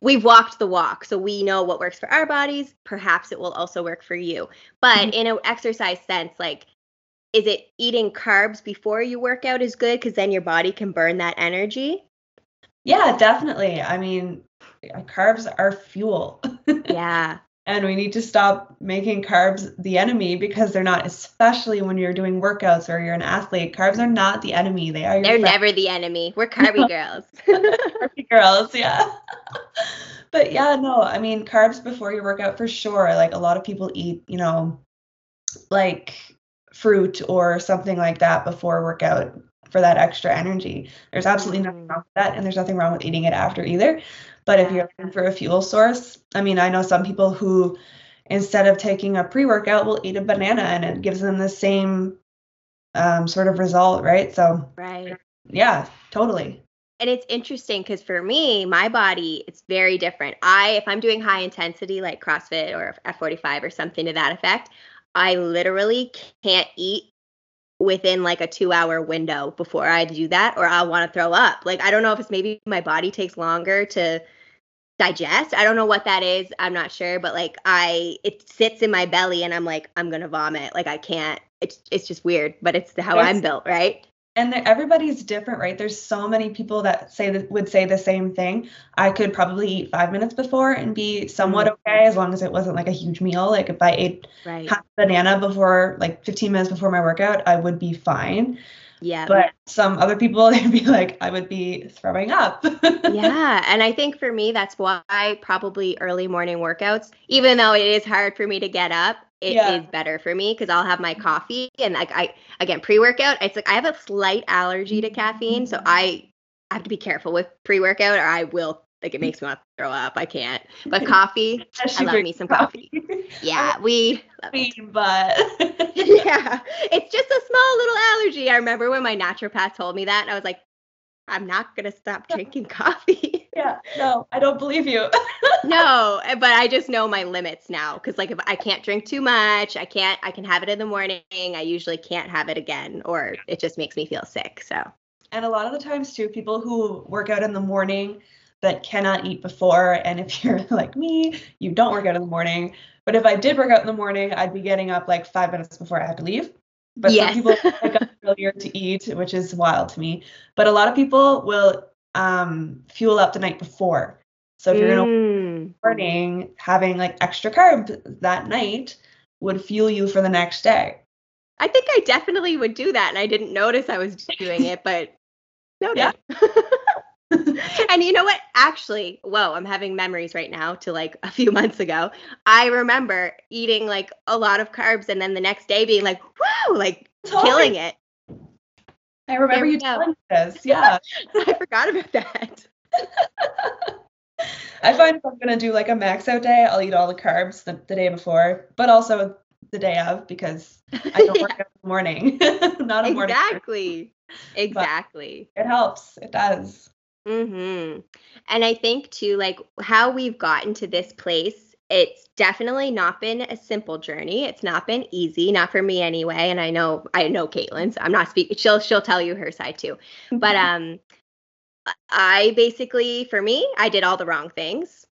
we've walked the walk so we know what works for our bodies perhaps it will also work for you but mm-hmm. in an exercise sense like is it eating carbs before you work out is good because then your body can burn that energy yeah definitely. I mean carbs are fuel. Yeah. And we need to stop making carbs the enemy because they're not especially when you're doing workouts or you're an athlete. Carbs are not the enemy. They are they're friend. never the enemy. We're carby girls. Carby girls yeah. But yeah no i mean carbs before your workout for sure. Like a lot of people eat you know like fruit or something like that before workout for that extra energy there's absolutely nothing mm. wrong with that and there's nothing wrong with eating it after either but if you're looking for a fuel source, I mean, I know some people who instead of taking a pre-workout will eat a banana and it gives them the same um, sort of result, right? So right. Yeah, totally. And it's interesting because for me, my body, it's very different. I, if I'm doing high intensity like CrossFit or F45 or something to that effect, I literally can't eat within like a two hour window before I do that, or I'll want to throw up. Like, I don't know if it's maybe my body takes longer to digest. I don't know what that is. I'm not sure, but like I it sits in my belly and I'm like I'm going to vomit. Like I can't. It's it's just weird, but it's how it's, I'm built, right? And everybody's different, right? There's so many people that say that would say the same thing. I could probably eat 5 minutes before and be somewhat mm-hmm. okay as long as it wasn't like a huge meal. Like if I ate right. half a banana before like 15 minutes before my workout, I would be fine. Yeah. But some other people, they'd be like, I would be throwing up. yeah. And I think for me, that's why probably early morning workouts, even though it is hard for me to get up, it yeah. is better for me because I'll have my coffee and like I again pre-workout. It's like I have a slight allergy to caffeine, so mm-hmm. I have to be careful with pre-workout or I will like it makes me want to throw up. I can't. But coffee, I love me some coffee. coffee. Yeah, we love it. But yeah, it's just a small little allergy. I remember when my naturopath told me that, and I was like, I'm not gonna stop drinking coffee. yeah, no, I don't believe you. no, eh, but I just know my limits now because like if I can't drink too much, I can't. I can have it in the morning. I usually can't have it again, or it just makes me feel sick. So. And a lot of the times too, people who work out in the morning that cannot eat before. And if you're like me, you don't work out in the morning. But if I did work out in the morning, I'd be getting up like five minutes before I had to leave. But yes. some people wake up earlier to eat, which is wild to me. But a lot of people will um, fuel up the night before. So if you're mm. gonna morning, having like extra carb that night would fuel you for the next day. I think I definitely would do that, and I didn't notice I was doing it, but no, yeah. and you know what? Actually, whoa, I'm having memories right now to like a few months ago. I remember eating like a lot of carbs and then the next day being like, wow, like totally. killing it. I remember you telling this. Yeah. I forgot about that. I find if I'm gonna do like a max out day, I'll eat all the carbs the, the day before, but also the day of because I don't yeah. work out in the morning. Not a morning. Exactly. Exactly. It helps. It does. Mhm. And I think too like how we've gotten to this place, it's definitely not been a simple journey. It's not been easy, not for me anyway, and I know I know Kaitlyn's. I'm not speaking she'll she'll tell you her side too. But um I basically for me, I did all the wrong things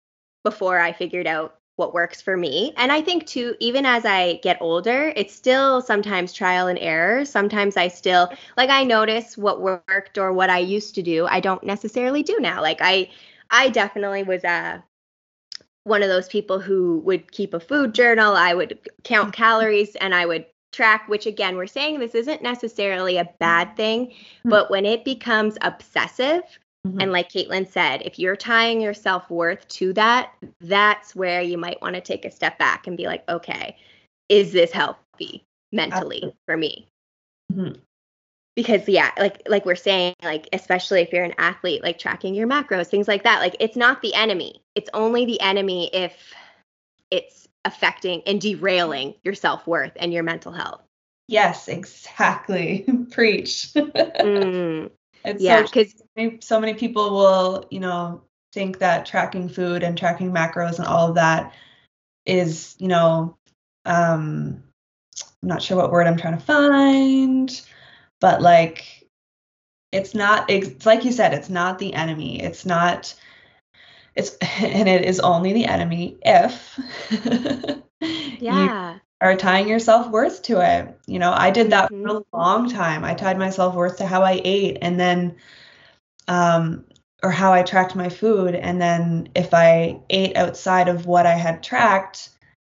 before I figured out what works for me. And I think too, even as I get older, it's still sometimes trial and error. Sometimes I still like I notice what worked or what I used to do. I don't necessarily do now. Like I I definitely was a uh, one of those people who would keep a food journal. I would count calories and I would track, which again, we're saying this isn't necessarily a bad thing, mm-hmm. but when it becomes obsessive, Mm-hmm. And like Kaitlyn said, if you're tying your self worth to that, that's where you might want to take a step back and be like, okay, is this healthy mentally Absolutely. for me? Mm-hmm. Because yeah, like like we're saying, like especially if you're an athlete, like tracking your macros, things like that, like it's not the enemy. It's only the enemy if it's affecting and derailing your self worth and your mental health. Yes, exactly. Preach. mm. It's yeah, because so, so many people will, you know, think that tracking food and tracking macros and all of that is, you know, um, I'm not sure what word I'm trying to find, but like, it's not. It's like you said, it's not the enemy. It's not. It's and it is only the enemy if yeah are tying your self worth to it. You know, I did that mm-hmm. for a mm-hmm. long time. I tied my self worth to how I ate and then, um, or how I tracked my food. And then if I ate outside of what I had tracked,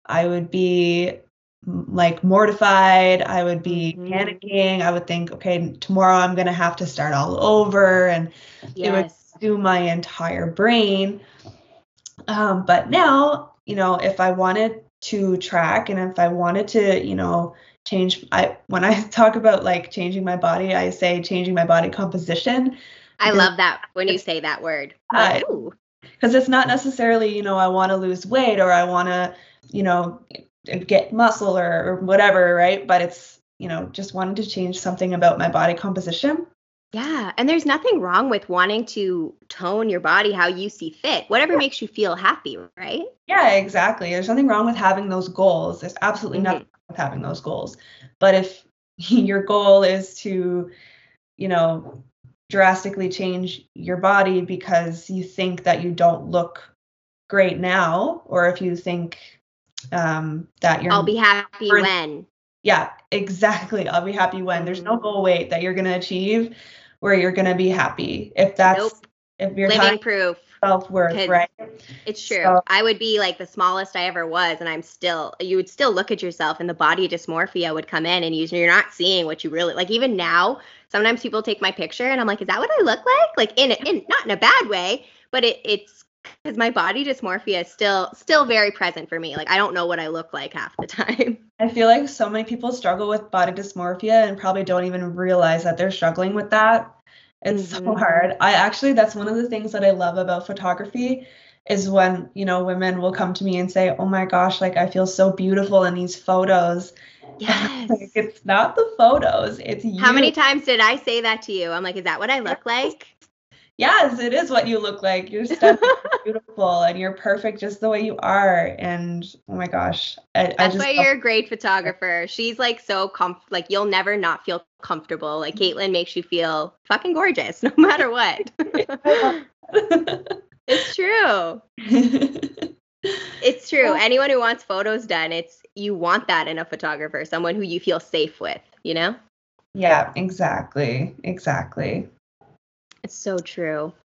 I would be like mortified. I would be mm-hmm. panicking. I would think, okay, tomorrow I'm going to have to start all over. And yes. it would do my entire brain. Um, but now, you know, if I wanted to track. And if i wanted to you know change i when i talk about like changing my body i say changing my body composition. I love that when you say that word. because it's not necessarily you know i want to lose weight or i want to you know get muscle or, or whatever right? But it's you know just wanted to change something about my body composition yeah. And there's nothing wrong with wanting to tone your body how you see fit, whatever yeah. makes you feel happy, right? Yeah, exactly. There's nothing wrong with having those goals. There's absolutely mm-hmm. nothing with having those goals. But if your goal is to, you know, drastically change your body because you think that you don't look great now, or if you think um, that you're. I'll be happy when. Yeah, exactly. I'll be happy when. There's no mm-hmm. goal weight that you're going to achieve where you're going to be happy. If that's nope. if you're living proof self worth, right? It's true. So, I would be like the smallest I ever was, and I'm still. You would still look at yourself, and the body dysmorphia would come in, and you, you're not seeing what you really like. Even now, sometimes people take my picture, and I'm like, is that what I look like? Like in in not in a bad way, but it it's because my body dysmorphia is still still very present for me like i don't know what i look like half the time i feel like so many people struggle with body dysmorphia and probably don't even realize that they're struggling with that it's mm-hmm. so hard. I actually, that's one of the things that I love about photography is when, you know, women will come to me and say, oh my gosh, like I feel so beautiful in these photos. Yes. like, it's not the photos, it's you. How many times did I say that to you? I'm like, is that what I look like? Yes, it is what you look like. You're so beautiful and you're perfect just the way you are. And oh my gosh, I, that's I just why you're a great photographer. She's like so comf like you'll never not feel comfortable. Like Kaitlyn makes you feel fucking gorgeous no matter what. it's true. it's true. Anyone who wants photos done, it's you want that in a photographer, someone who you feel safe with, you know? Yeah, exactly. Exactly. It's so true.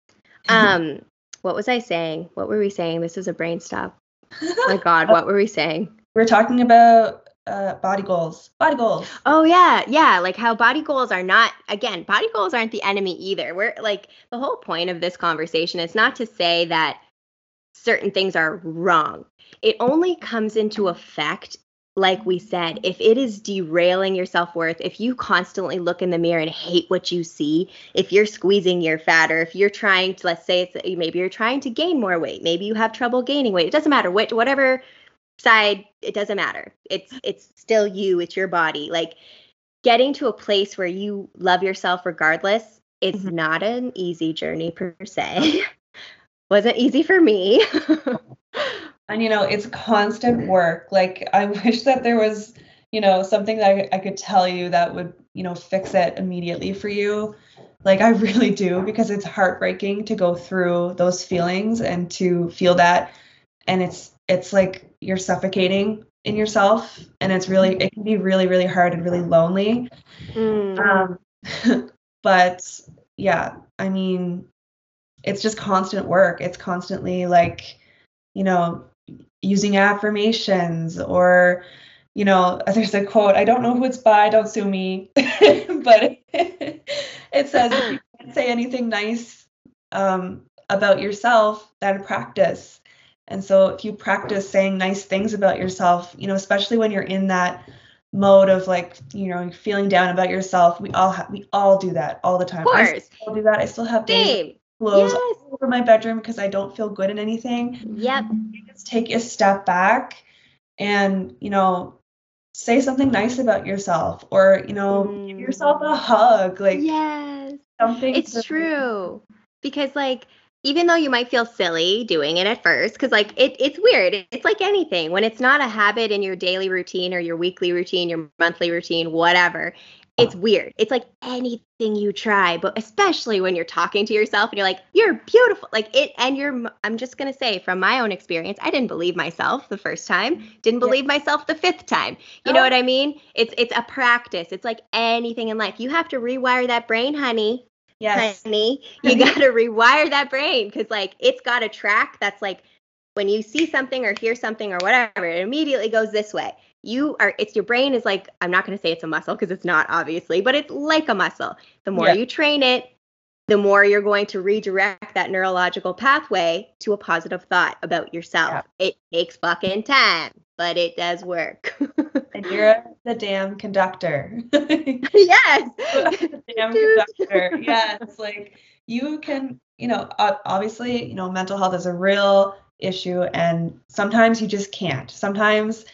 Um, what was I saying? What were we saying? This is a brain stop. Oh my God, what were we saying? We're talking about uh, body goals. Body goals. Oh yeah, yeah. Like how body goals are not. Again, body goals aren't the enemy either. We're like the whole point of this conversation is not to say that certain things are wrong. It only comes into effect like we said, if it is derailing your self worth, if you constantly look in the mirror and hate what you see, if you're squeezing your fat, or if you're trying to, let's say it's maybe you're trying to gain more weight, maybe you have trouble gaining weight, it doesn't matter which, whatever side, it doesn't matter. It's it's still you, it's your body. Like getting to a place where you love yourself regardless, it's mm-hmm. not an easy journey per se. Wasn't easy for me. and you know it's constant work. Like i wish that there was you know something that I, I could tell you that would you know fix it immediately for you. Like i really do because it's heartbreaking to go through those feelings and to feel that. And it's it's like you're suffocating in yourself and it's really it can be really really hard and really lonely. Mm. um but yeah i mean it's just constant work. It's constantly like you know using affirmations or you know there's a quote i don't know who it's by don't sue me. But it says if you can't say anything nice um, about yourself then practice. And so if you practice saying nice things about yourself you know especially when you're in that mode of like you know feeling down about yourself we all have we all do that all the time. Of course. i still do that. I still have days clothes yes. all over my bedroom because I don't feel good in anything. Yep. just take a step back and, you know, say something nice about yourself or, you know, mm. give yourself a hug. Like Yes. Something It's true. Because like even though you might feel silly doing it at first because like it, it's weird it's like anything when it's not a habit in your daily routine or your weekly routine your monthly routine whatever it's weird. It's like anything you try, but especially when you're talking to yourself and you're like, you're beautiful. Like it, and you're, I'm just going to say from my own experience, I didn't believe myself the first time, didn't believe yeah. myself the fifth time. You oh. know what I mean? It's, it's a practice. It's like anything in life. You have to rewire that brain, honey. Yes. Honey, you got to rewire that brain because like it's got a track that's like when you see something or hear something or whatever, it immediately goes this way you are it's your brain is like i'm not going to say it's a muscle because it's not obviously but it's like a muscle. The more yeah. you train it the more you're going to redirect that neurological pathway to a positive thought about yourself. Yeah. it takes fucking time but it does work. And you're the damn conductor. Yes. The damn conductor. Yes like you can you know obviously you know mental health is a real issue and sometimes you just can't. Sometimes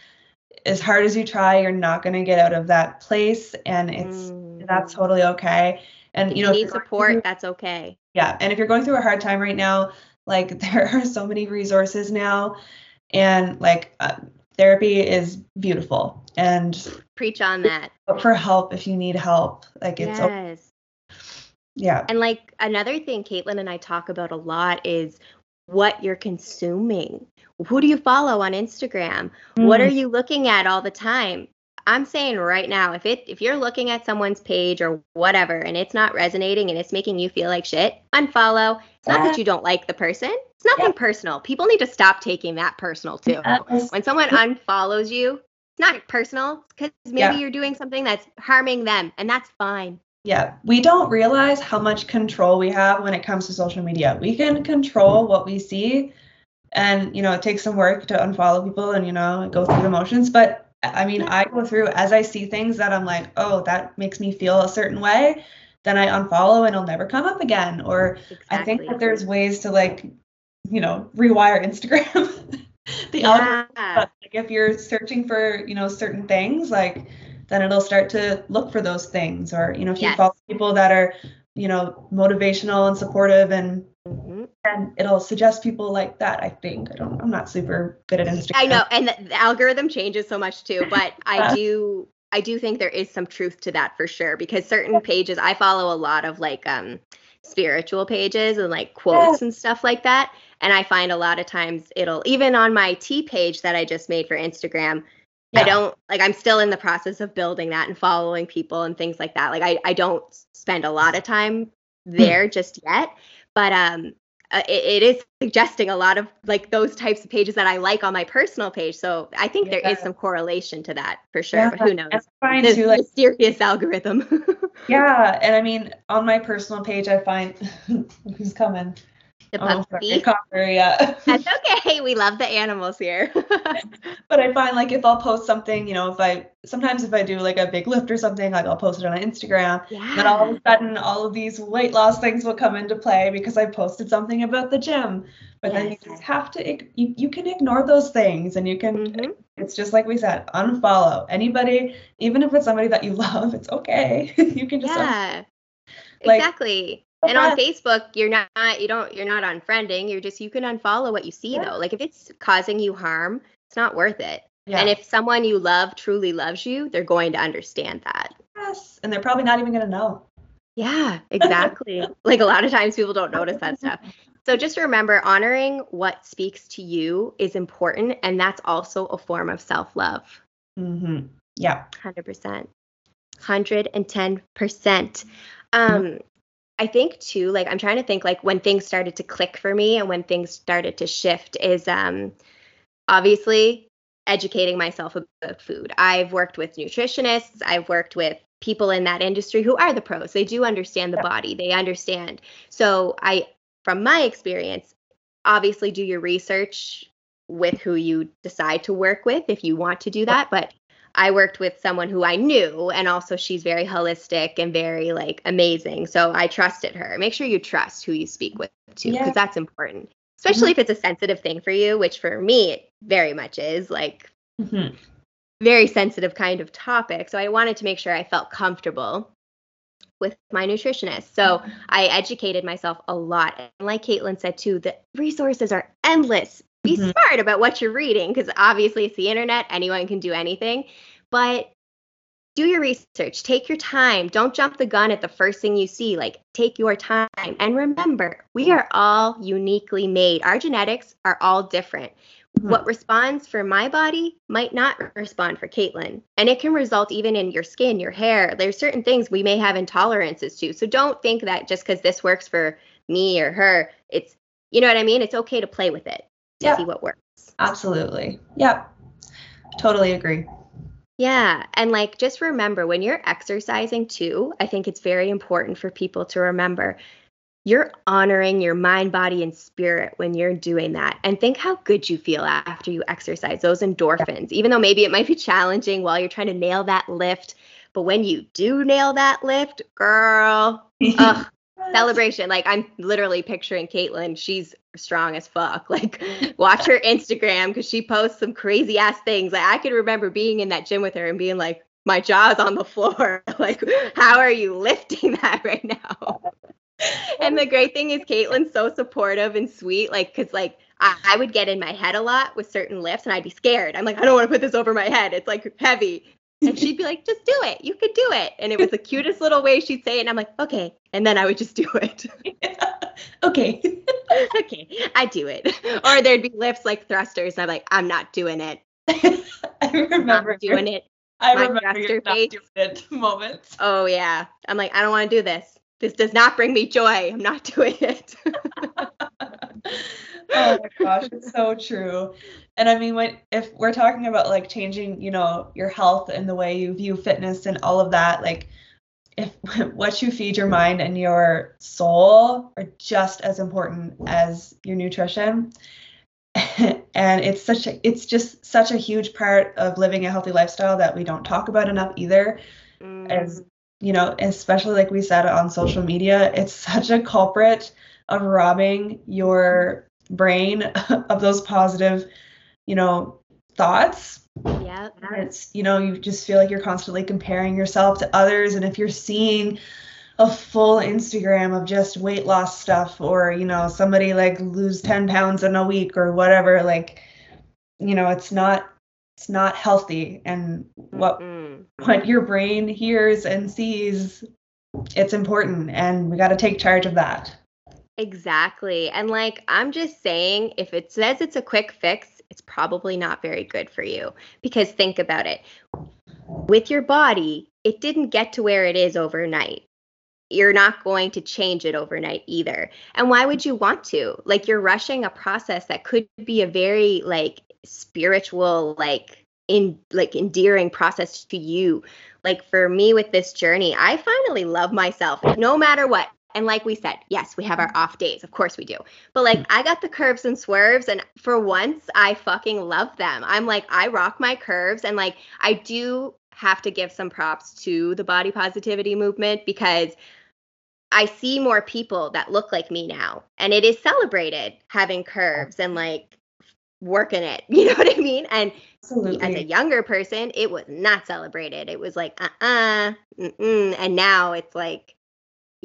as hard as you try, you're not going to get out of that place, and it's mm. that's totally okay. And if you know, need support, through, that's okay. Yeah, and if you're going through a hard time right now, like there are so many resources now, and like uh, therapy is beautiful. And preach on that. For help if you need help, like it's yes. Okay. Yeah. And like another thing Kaitlyn and I talk about a lot is what you're consuming. Who do you follow on Instagram? Mm. What are you looking at all the time? I'm saying right now, if it if you're looking at someone's page or whatever and it's not resonating and it's making you feel like shit, unfollow. It's not that you don't like the person. It's nothing yeah. personal. People need to stop taking that personal too. When someone unfollows you, it's not personal because maybe yeah. you're doing something that's harming them and that's fine. Yeah, we don't realize how much control we have when it comes to social media. We can control what we see, and you know, it takes some work to unfollow people and you know, go through the motions. But I mean, I go through as I see things that I'm like, oh, that makes me feel a certain way. Then I unfollow and it'll never come up again. Or exactly. I think that there's ways to like, you know, rewire Instagram. the yeah. algorithm. Like if you're searching for, you know, certain things, like then it'll start to look for those things. Or, you know, if yes. you follow people that are, you know, motivational and supportive and mm-hmm. and it'll suggest people like that, I think. I don't I'm not super good at Instagram. I know, and the, the algorithm changes so much too, but I do I do think there is some truth to that for sure because certain pages I follow a lot of like um spiritual pages and like quotes and stuff like that. And I find a lot of times it'll even on my tea page that I just made for Instagram, yeah. I don't like I'm still in the process of building that and following people and things like that. Like I, I don't spend a lot of time hmm. there just yet, but um uh, it, it is suggesting a lot of like those types of pages that I like on my personal page. So I think yeah. there is some correlation to that for sure. Yeah, but who knows? That's fine the too, like, mysterious algorithm. yeah, and I mean on my personal page, I find who's coming. The Oh, puppy. sorry, Copper, yeah. That's okay. We love the animals here. but I find like if I'll post something, you know, if I sometimes if I do like a big lift or something, like I'll post it on Instagram. yeah. Then all of a sudden, all of these weight loss things will come into play because I posted something about the gym. But then you just have to, you, you can ignore those things and you can, Mhm. it's just like we said, unfollow anybody, even if it's somebody that you love, it's okay. you can just, Yeah. Like, exactly. And on. Facebook, you're not you don't you're not unfriending. You're just you can unfollow what you see Yeah. though. Like if it's causing you harm, it's not worth it. yeah. And if someone you love truly loves you, they're going to understand that. yes. And they're probably not even going to know. Yeah, exactly. like a lot of times people don't notice that stuff. So just remember honoring what speaks to you is important and that's also a form of self-love. Mm-hmm. Yeah. 100%. 110%. Um I think too like I'm trying to think like when things started to click for me and when things started to shift is um obviously educating myself about food. I've worked with nutritionists, I've worked with people in that industry who are the pros. They do understand the body. They understand. So I from my experience obviously do your research with who you decide to work with if you want to do that, but I worked with someone who I knew, and also she's very holistic and very like amazing. So I trusted her. Make sure you trust who you speak with too, because Yeah. that's important, especially if it's a sensitive thing for you, which for me it very much is like Mm-hmm. very sensitive kind of topic. So I wanted to make sure I felt comfortable with my nutritionist. So I educated myself a lot. And like Kaitlyn said too, the resources are endless. Be Mhm. smart about what you're reading because obviously it's the internet, anyone can do anything. But do your research, take your time. Don't jump the gun at the first thing you see. Like, take your time. And remember, we are all uniquely made. Our genetics are all different. Mhm. What responds for my body might not respond for Kaitlyn. And it can result even in your skin, your hair. There's certain things we may have intolerances to. So don't think that just because this works for me or her, it's, you know what I mean? It's okay to play with it to Yeah. see what works. Absolutely. Yep. Totally agree. Yeah. And like, just remember when you're exercising too, I think it's very important for people to remember you're honoring your mind, body, and spirit when you're doing that. And think how good you feel after you exercise, those endorphins, even though maybe it might be challenging while you're trying to nail that lift. But when you do nail that lift, girl, ugh, celebration. Like I'm literally picturing Kaitlyn. She's strong as fuck. Like watch her Instagram because she posts some crazy ass things. Like I can remember being in that gym with her and being like, my jaw's on the floor. like, how are you lifting that right now? and the great thing is Kaitlyn's so supportive and sweet. Like, cause like I, I would get in my head a lot with certain lifts and I'd be scared. I'm like, I don't want to put this over my head. It's like heavy. And she'd be like, just do it. You could do it. And it was the cutest little way she'd say it. And I'm like, okay. And then I would just do it. okay. okay, I do it. Or there'd be lifts like thrusters. And I'm like, I'm not doing it. I remember not doing it. I my remember your thruster face. doing it moments. Oh, yeah. I'm like, I don't want to do this. This does not bring me joy. I'm not doing it. oh my gosh, it's so true. And I mean, when if we're talking about like changing, you know, your health and the way you view fitness and all of that, like if what you feed your mind and your soul are just as important as your nutrition. and it's such a it's just such a huge part of living a healthy lifestyle that we don't talk about enough either. As mm. you know especially like we said on social media it's such a culprit of robbing your brain of those positive you know thoughts yeah. it's you know you just feel like you're constantly comparing yourself to others and if you're seeing a full instagram of just weight loss stuff or you know somebody like lose 10 pounds in a week or whatever like you know it's not it's not healthy and what Mm. what your brain hears and sees it's important and we got to take charge of that Exactly. And like, I'm just saying, if it says it's a quick fix, it's probably not very good for you. Because think about it with your body, it didn't get to where it is overnight. You're not going to change it overnight either. And why would you want to? Like, you're rushing a process that could be a very, like, spiritual, like, in like endearing process to you like for me with this journey i finally love myself no matter what and like we said, yes, we have our off days. Of course we do. But like I got the curves and swerves and for once I fucking love them. I'm like I rock my curves and like I do have to give some props to the body positivity movement because I see more people that look like me now and it is celebrated having curves and like working it. You know what I mean? And Absolutely. as a younger person, it was not celebrated. It was like, uh uh-uh, uh, and now it's like,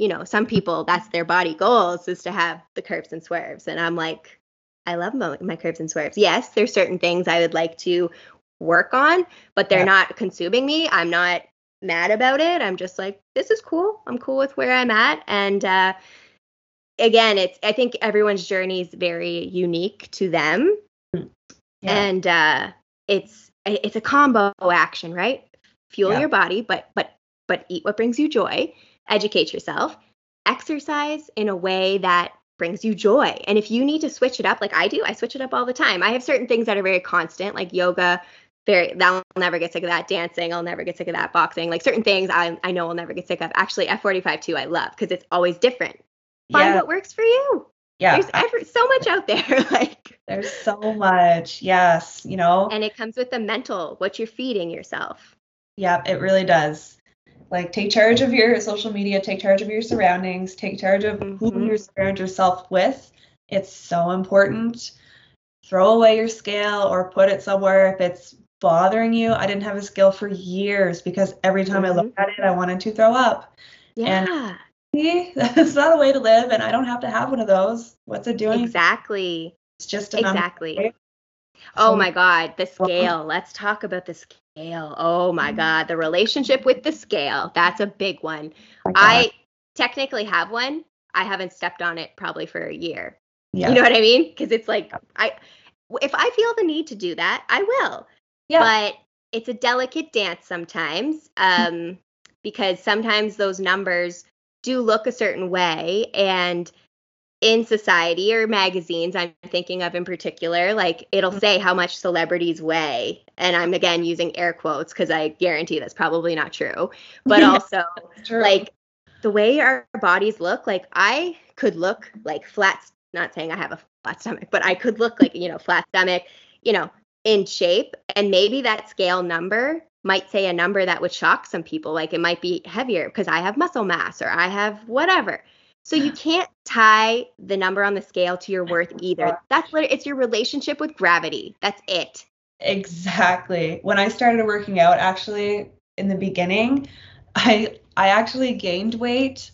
you know, some people that's their body goals is to have the curves and swerves. And I'm like, I love my, my curves and swerves. Yes, there's certain things I would like to work on, but they're yeah. not consuming me. I'm not mad about it. I'm just like, this is cool. I'm cool with where I'm at. And uh, again, it's I think everyone's journey is very unique to them. Yeah. And uh, it's it's a combo action, right? Fuel yeah. your body, but but but eat what brings you joy. Educate yourself. Exercise in a way that brings you joy. And if you need to switch it up, like I do, I switch it up all the time. I have certain things that are very constant, like yoga, very that I'll never get sick of that. Dancing, I'll never get sick of that. Boxing, like certain things I I know I'll never get sick of. Actually, F45 too, I love because it's always different. Find yeah. what works for you. Yeah. There's every, so much out there. like there's so much. Yes, you know. And it comes with the mental, what you're feeding yourself. Yeah, it really does. Like take charge of your social media, take charge of your surroundings, take charge of mm-hmm. who you surround yourself with. It's so important. Throw away your scale or put it somewhere if it's bothering you. I didn't have a scale for years because every time mm-hmm. I looked at it, I wanted to throw up. Yeah. And that's not a way to live and i don't have to have one of those what's it doing exactly it's just exactly oh my god the scale. Let's talk about the scale. Oh my mm-hmm. god the relationship with the scale. That's a big one. Oh i technically have one. I haven't stepped on it probably for a year. Yeah. you know what i mean? Because it's like i if i feel the need to do that i will. Yeah. but it's a delicate dance sometimes um because sometimes those numbers do look a certain way and in society or magazines i'm thinking of in particular like it'll mm-hmm. say how much celebrities weigh. And i'm again using air quotes because i guarantee that's probably not true. But also like the way our bodies look like i could look like flat not saying i have a flat stomach but i could look like you know flat stomach you know in shape. And maybe that scale number might say a number that would shock some people. Like it might be heavier because I have muscle mass or I have whatever. So you can't tie the number on the scale to your worth either. That's what it's your relationship with gravity. That's it. Exactly. When I started working out actually in the beginning, I I actually gained weight,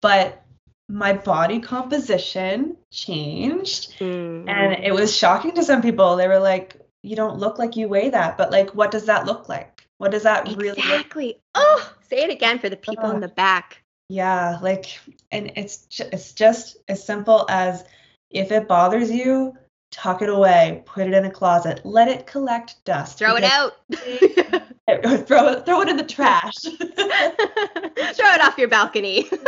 but my body composition changed mm-hmm. and it was shocking to some people. They were like, "You don't look like you weigh that." But like what does that look like? What does that exactly. really Exactly. Oh, say it again for the people uh, in the back. Yeah, like and it's ju- it's just as simple as if it bothers you, tuck it away, put it in a closet, let it collect dust. Throw it out. throw it throw it in the trash. throw it off your balcony.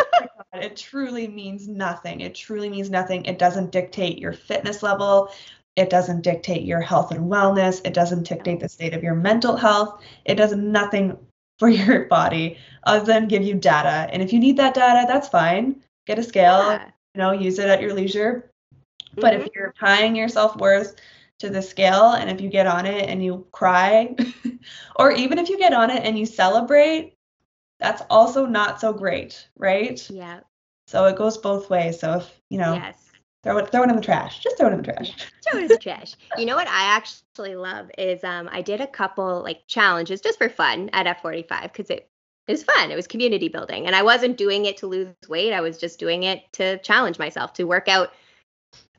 Oh it truly means nothing. It truly means nothing. It doesn't dictate your fitness level. It doesn't dictate your health and wellness. It doesn't dictate the state of your mental health. It does nothing for your body other than give you data. And if you need that data, that's fine. Get a scale, yeah. you know, use it at your leisure. Mm-hmm. But if mm-hmm. you're tying your self worth to the scale and if you get on it and you cry, or even if you get on it and you celebrate, that's also not so great, right? Yeah. So it goes both ways. So if, you know, yes Throw it, throw it in the trash. Just throw it in the trash. throw it in the trash. You know what I actually love is um, I did a couple like challenges just for fun at F45 because it, it was fun. It was community building, and I wasn't doing it to lose weight. I was just doing it to challenge myself to work out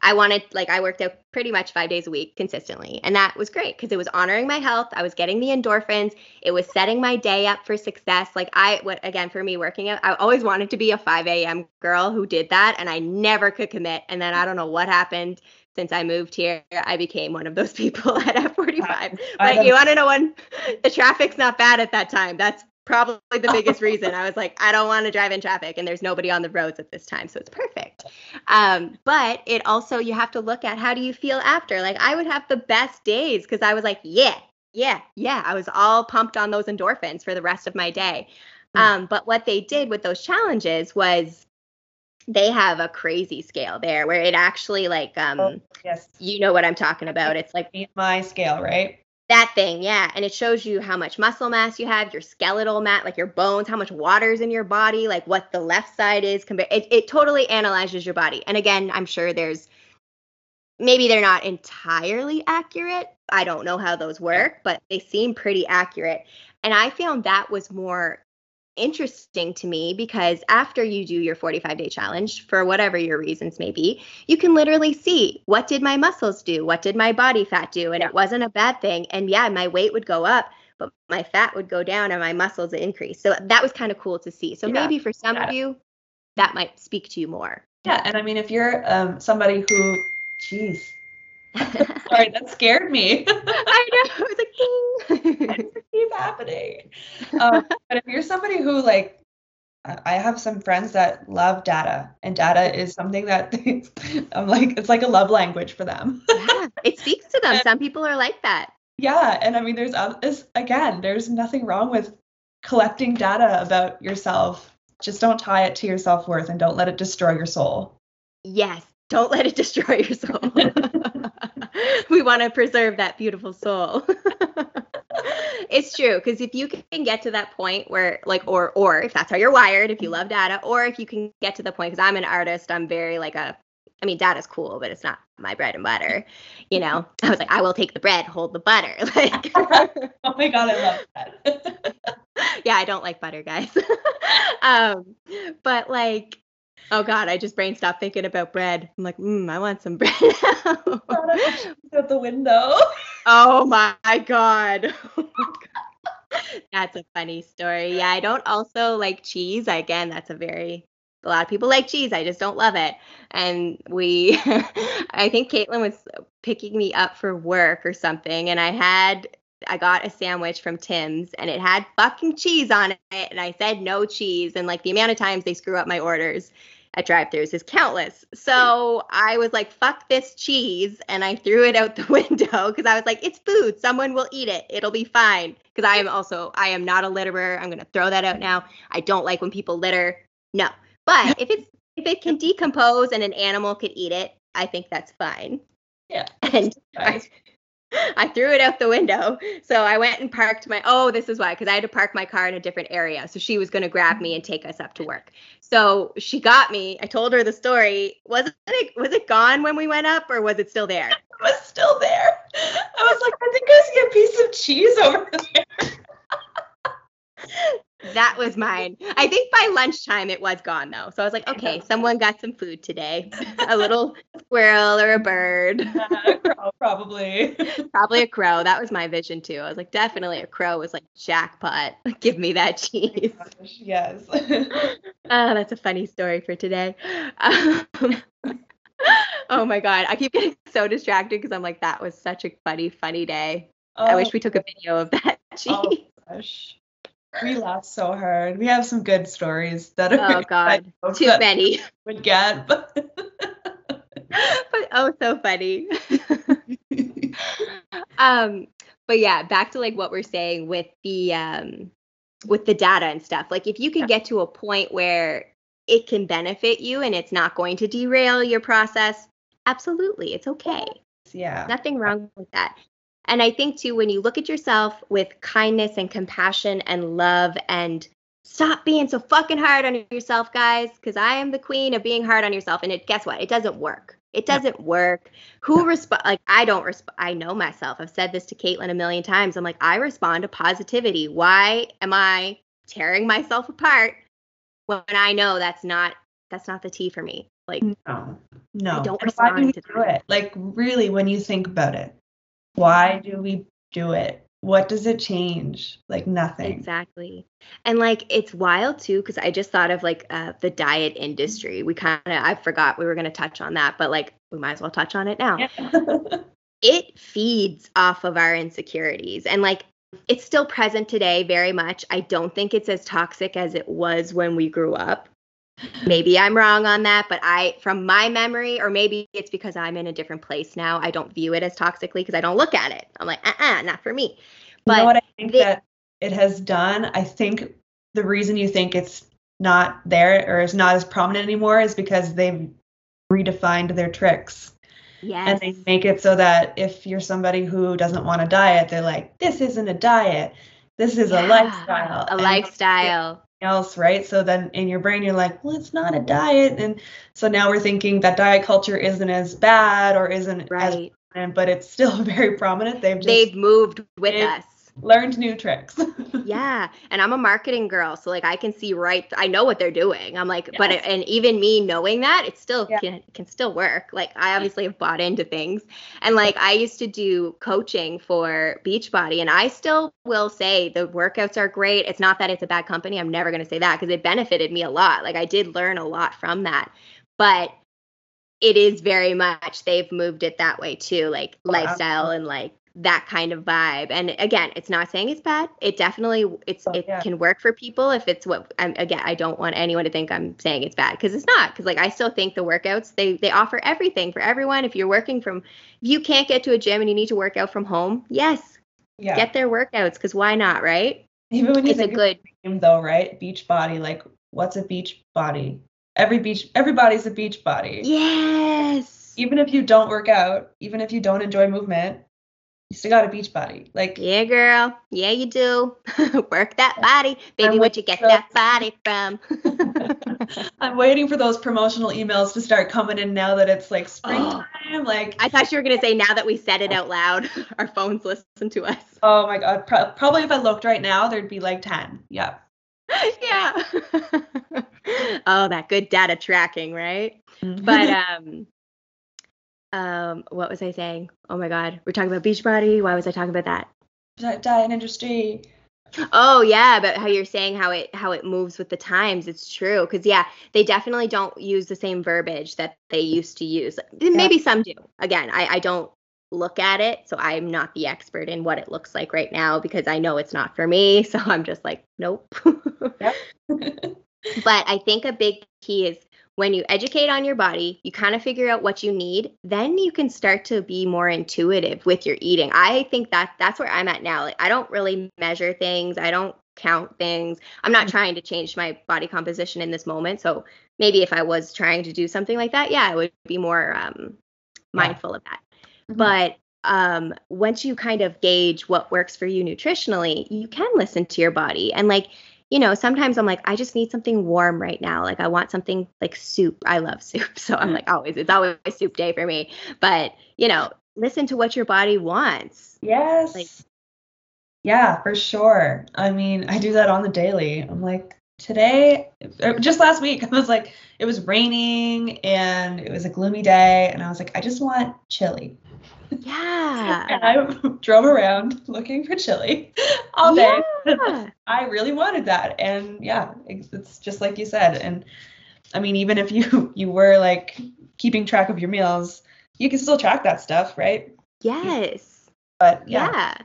I wanted like I worked out pretty much 5 days a week consistently and that was great because it was honoring my health. I was getting the endorphins. It was setting my day up for success. Like I what again for me working out, I always wanted to be a 5 a.m. girl who did that and I never could commit. And then I don't know what happened since I moved here, I became one of those people at F45. But you want to know when the traffic's not bad at that time. That's probably the biggest reason. I was like, I don't want to drive in traffic, and there's nobody on the roads at this time, so it's perfect. Um, but it also you have to look at how do you feel after. Like I would have the best days because I was like, yeah, yeah, yeah. I was all pumped on those endorphins for the rest of my day. Mm. Um, but what they did with those challenges was they have a crazy scale there where it actually like um Oh, yes. you know what I'm talking about. It's like My scale, right? That thing, yeah. And it shows you how much muscle mass you have, your skeletal mass, like your bones, how much water's in your body, like what the left side is compared. It, it totally analyzes your body. And again, I'm sure there's maybe they're not entirely accurate. I don't know how those work, but they seem pretty accurate. And I found that was more interesting to me because after you do your 45 day challenge for whatever your reasons may be you can literally see what did my muscles do? What did my body fat do? And Yeah. it wasn't a bad thing. And yeah my weight would go up but my fat would go down and my muscles increase. So that was kind of cool to see. So Yeah. maybe for some of you that might speak to you more. Yeah, and I mean, if you're um, somebody who, jeez, sorry, that scared me. i know it was like ding keep happening. Um, but if you're somebody who like, I have some friends that love data, and data is something that I'm like, it's like a love language for them. yeah it speaks to them some people are like that yeah, and I mean, there's again, there's nothing wrong with collecting data about yourself. Just don't tie it to your self worth, and don't let it destroy your soul. Yes, don't let it destroy your soul. we want to preserve that beautiful soul. it's true because if you can get to that point where like or or if that's how you're wired, if you love data or if you can get to the point cuz I'm an artist, I'm very like a I mean, data's cool, but it's not my bread and butter. You know, I was like, I will take the bread, hold the butter. Like, Oh my god, I love that. yeah, I don't like butter, guys. um, but like, oh god, I just brain stopped thinking about bread. I'm like, mm, I want some bread now. Out the window. oh my god. Oh my God. That's a funny story. Yeah, I don't also like cheese. Again, that's a very a lot of people like cheese. I just don't love it. And we, I think Kaitlyn was picking me up for work or something, and I had I got a sandwich from Tim's and it had fucking cheese on it. And I said no cheese. And like the amount of times they screw up my orders at drive throughs is countless. So I was like, fuck this cheese. And I threw it out the window because I was like, it's food. Someone will eat it. It'll be fine. Because I am also, I am not a litterer. I'm going to throw that out now. I don't like when people litter. No. But if it's, if it can decompose and an animal could eat it, I think that's fine. Yeah. And I, I threw it out the window. So I went and parked my oh, this is why, because I had to park my car in a different area. So she was gonna grab me and take us up to work. So she got me. I told her the story. Was it was it gone when we went up or was it still there? It was still there. I was like, I think I see a piece of cheese over there. That was mine. I think by lunchtime it was gone though. So I was like, okay, someone got some food today. a little squirrel or a bird. Uh, crow, probably. Probably a crow. That was my vision too. I was like, definitely a crow was like jackpot. Give me that cheese. yes. Oh, that's a funny story for today. Um, oh my god, I keep getting so distracted because I'm like, that was such a funny, funny day. I wish we took a video of that cheese. Oh gosh. We laughed so hard. We have some good stories that are. Oh, are god, that too many, would get, but but oh, so funny. um, but yeah, back to like what we're saying with the um, with the data and stuff. Like, if you can get to a point where it can benefit you and it's not going to derail your process, absolutely, it's okay. yeah. Nothing wrong with that. And I think too, when you look at yourself with kindness and compassion and love and stop being so fucking hard on yourself, guys, because I am the queen of being hard on yourself. And it guess what? It doesn't work. It doesn't work. Who respond like I don't respond I know myself. I've said this to Kaitlyn a million times. I'm like, I respond to positivity. Why am I tearing myself apart when I know that's not that's not the tea for me? Like No. No. I don't And why do respond to do that. it? Like really when you think about it. Why do we do it? What does it change? Like nothing. Exactly. And like it's wild too because I just thought of like uh, the diet industry. We kind of I forgot we were going to touch on that, but like we might as well touch on it now. Yeah. It feeds off of our insecurities and like it's still present today very much. I don't think it's as toxic as it was when we grew up. Maybe I'm wrong on that, but I from my memory or maybe it's because I'm in a different place now. I don't view it as toxically because I don't look at it. I'm like, "Uh-uh, not for me." you But know what I think they- that it has done? I think the reason you think it's not there or is not as prominent anymore is because they've redefined their tricks. Yes. And they make it so that if you're somebody who doesn't want to diet, they're like, this isn't a diet. This is Yeah, a lifestyle. A And lifestyle. Else, right? So then in your brain, you're like, well, it's not a diet. And so now we're thinking that diet culture isn't as bad or isn't as Right. prominent, but it's still very prominent. They've just They've moved with It- us. Learned new tricks. Yeah, and I'm a marketing girl, so like I can see right. I know what they're doing. I'm like, but Yes. and even me knowing that, it still Yeah. can can still work. Like I obviously have bought into things, and like I used to do coaching for Beachbody, and I still will say the workouts are great. It's not that it's a bad company. I'm never going to say that because it benefited me a lot. Like I did learn a lot from that, but it is very much they've moved it that way too, like Oh, lifestyle and like that kind of vibe. And again, it's not saying it's bad. It definitely it's Oh, it yeah. can work for people if it's what I'm again, I don't want anyone to think I'm saying it's bad because it's not. Because like I still think the workouts they they offer everything for everyone. If you're working from if you can't get to a gym and you need to work out from home, yes, yeah. get their workouts because why not, right? Even when you It's a good name though, right? Beach body, like what's a beach body? Every beach everybody's a beach body. yes. Even if you don't work out, even if you don't enjoy movement, you still got a beach body. Like Yeah, girl. Yeah, you do. Work that body. Baby, where'd you get that body from? I'm waiting for those promotional emails to start coming in now that it's like springtime. Like, I thought you were going to say now that we said it out loud, our phones listen to us. oh my God. Pro- probably if I looked right now, there'd be like 10. Yeah. yeah. oh, that good data tracking, right? But um um what was I saying? Oh my god. We're talking about Beachbody. Why was I talking about that? Di- diet industry. Oh yeah, about how you're saying how it how it moves with the times. It's true cuz yeah, they definitely don't use the same verbiage that they used to use. Maybe some do. Again, I I don't look at it, so I'm not the expert in what it looks like right now because I know it's not for me, so I'm just like, nope. But I think a big key is when you educate on your body, you kind of figure out what you need, then you can start to be more intuitive with your eating. I think that that's where I'm at now. Like I don't really measure things. I don't count things. I'm not Mhm. trying to change my body composition in this moment. So maybe if I was trying to do something like that, yeah, I would be more um, mindful of that. Mhm. But um, once you kind of gauge what works for you nutritionally, you can listen to your body. And like, you know, sometimes I'm like, I just need something warm right now. Like, I want something like soup. I love soup. So I'm like, mm-hmm. always, it's always soup day for me. But, you know, listen to what your body wants. Yes. Like- yeah, for sure. I mean, I do that on the daily. I'm like, today, uh, just last week, I was like, it was raining and it was a gloomy day. And I was like, I just want chili. And Yeah. I drove around looking for chili all day. Yeah. I really wanted that. And yeah, it's it's just like you said. And I mean, even if you you were like keeping track of your meals, you can still track that stuff, right? Yes. But Yeah. yeah.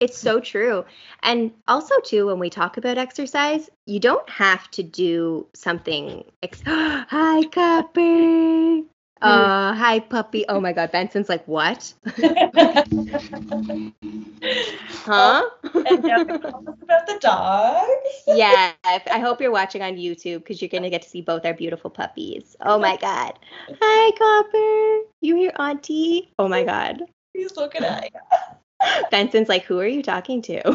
It's so true. And also too when we talk about exercise, you don't have to do something ex- Hi Copper. Uh hi puppy. Oh my god, Benson's like, "What?" Huh? and yeah, tell us about the dogs. yeah, I hope you're watching on YouTube because you're gonna get to see both our beautiful puppies. Oh my god. Hi Copper. You here, Auntie? Oh my god. He's looking at you. Benson's like, who are you talking to?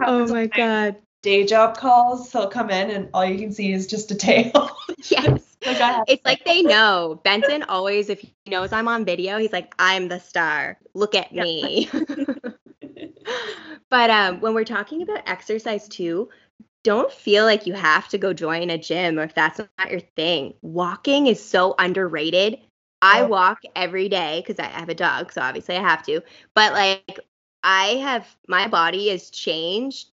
oh my god. Day job calls, he'll come in and all you can see is just a tail. Yes. Like, It's like they know. Benson always, if he knows I'm on video, he's like, I'm the star. Look at Yeah. me. but um, when we're talking about exercise too, don't feel like you have to go join a gym or if that's not your thing. Walking is so underrated. I walk every day because I have a dog, so obviously I have to. But like, I have my body has changed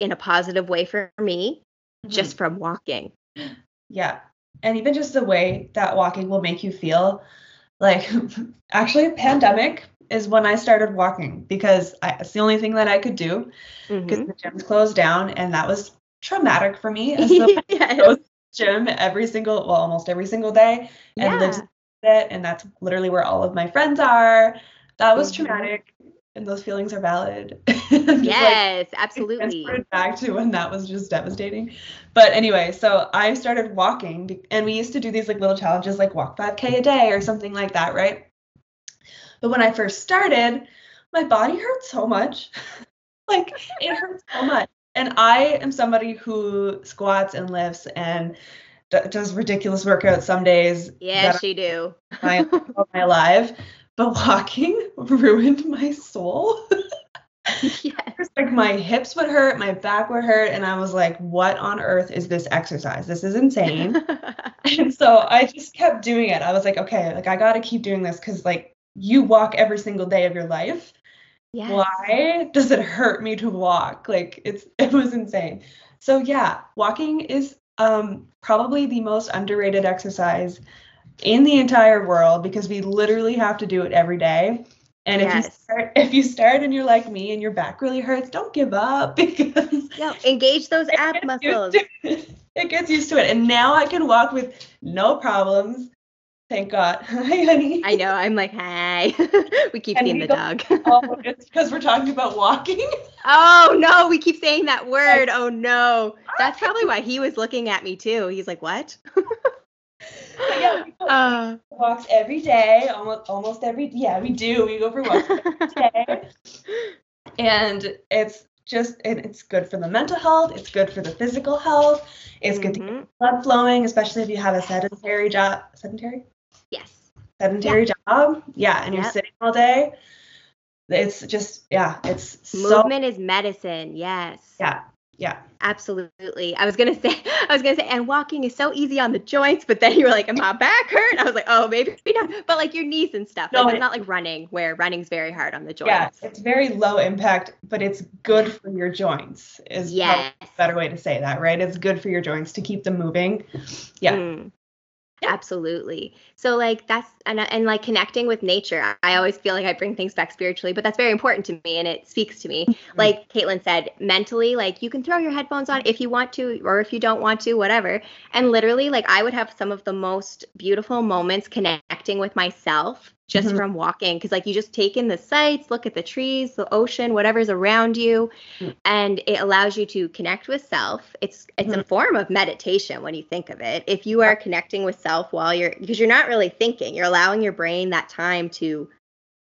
in a positive way for me just from walking. Yeah. And even just the way that walking will make you feel. Like, actually, pandemic is when I started walking because I, it's the only thing that I could do because Mhm. the gyms closed down. And that was traumatic for me as the Yes. goes to the gym every single, well, almost every single day and lives Yeah. with it. And that's literally where all of my friends are. That was Mhm. traumatic. And those feelings are valid. yes, like, absolutely. Back to when that was just devastating. But anyway, so I started walking, and we used to do these like little challenges, like walk 5K a day or something like that, right? But when I first started, my body hurt so much. like it hurts so much. And I am somebody who squats and lifts and d- does ridiculous workouts some days. Yes, you do. my, my life. But walking ruined my soul. yes. Like my hips would hurt, my back would hurt, and I was like, what on earth is this exercise? This is insane. and so I just kept doing it. I was like, okay, like I gotta keep doing this because like you walk every single day of your life. Yes. Why does it hurt me to walk? Like it's it was insane. So yeah, walking is um, probably the most underrated exercise in the entire world because we literally have to do it every day. And yes. if you start if you start and you're like me and your back really hurts, don't give up because no, engage those ab muscles. It. it gets used to it. And now I can walk with no problems. Thank God. Hi, honey. I know. I'm like, hi. we keep and seeing we the go, dog. oh, it's because we're talking about walking. Oh no, we keep saying that word. Oh no. That's probably why he was looking at me too. He's like, what? Yeah, we uh, walks every day, almost almost every yeah, we do. We go for walks every day. and it's just it, it's good for the mental health, it's good for the physical health, it's mm-hmm. good to get mm-hmm. blood flowing, especially if you have a sedentary job sedentary? Yes. Sedentary job. Yeah. And yep. you're sitting all day. It's just, yeah, it's movement so, is medicine. Yes. Yeah. Yeah. Absolutely. I was gonna say, I was gonna say, and walking is so easy on the joints, but then you were like, "Am my back hurt?" I was like, "Oh, maybe not." But like your knees and stuff. No, like, it's not like running, where running's very hard on the joints. Yeah, it's very low impact, but it's good for your joints. Is yes. a better way to say that, right? It's good for your joints to keep them moving. Yeah. Mm. Absolutely. So like that's and and like connecting with nature. I always feel like I bring things back spiritually, but that's very important to me and it speaks to me. Mm-hmm. Like Kaitlyn said, mentally, like you can throw your headphones on if you want to or if you don't want to, whatever. And literally, like I would have some of the most beautiful moments connecting with myself just mm-hmm. from walking because like you just take in the sights look at the trees the ocean whatever's around you mm-hmm. and it allows you to connect with self it's it's mm-hmm. a form of meditation when you think of it if you are connecting with self while you're because you're not really thinking you're allowing your brain that time to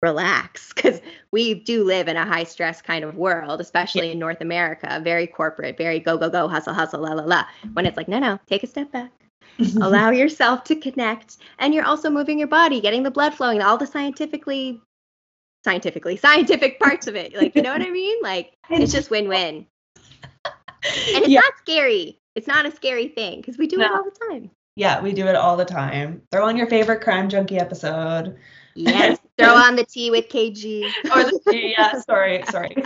relax because we do live in a high stress kind of world especially yeah. in north america very corporate very go go go hustle hustle la la la when it's like no no take a step back allow yourself to connect and you're also moving your body getting the blood flowing all the scientifically scientifically scientific parts of it. Like you know what i mean? Like it's just win-win. And it's yeah. not scary. It's not a scary thing because we do no. it all the time. Yeah we do it all the time. Throw on your favorite crime junkie episode. Yes throw on the tea with kg or the tea yeah sorry sorry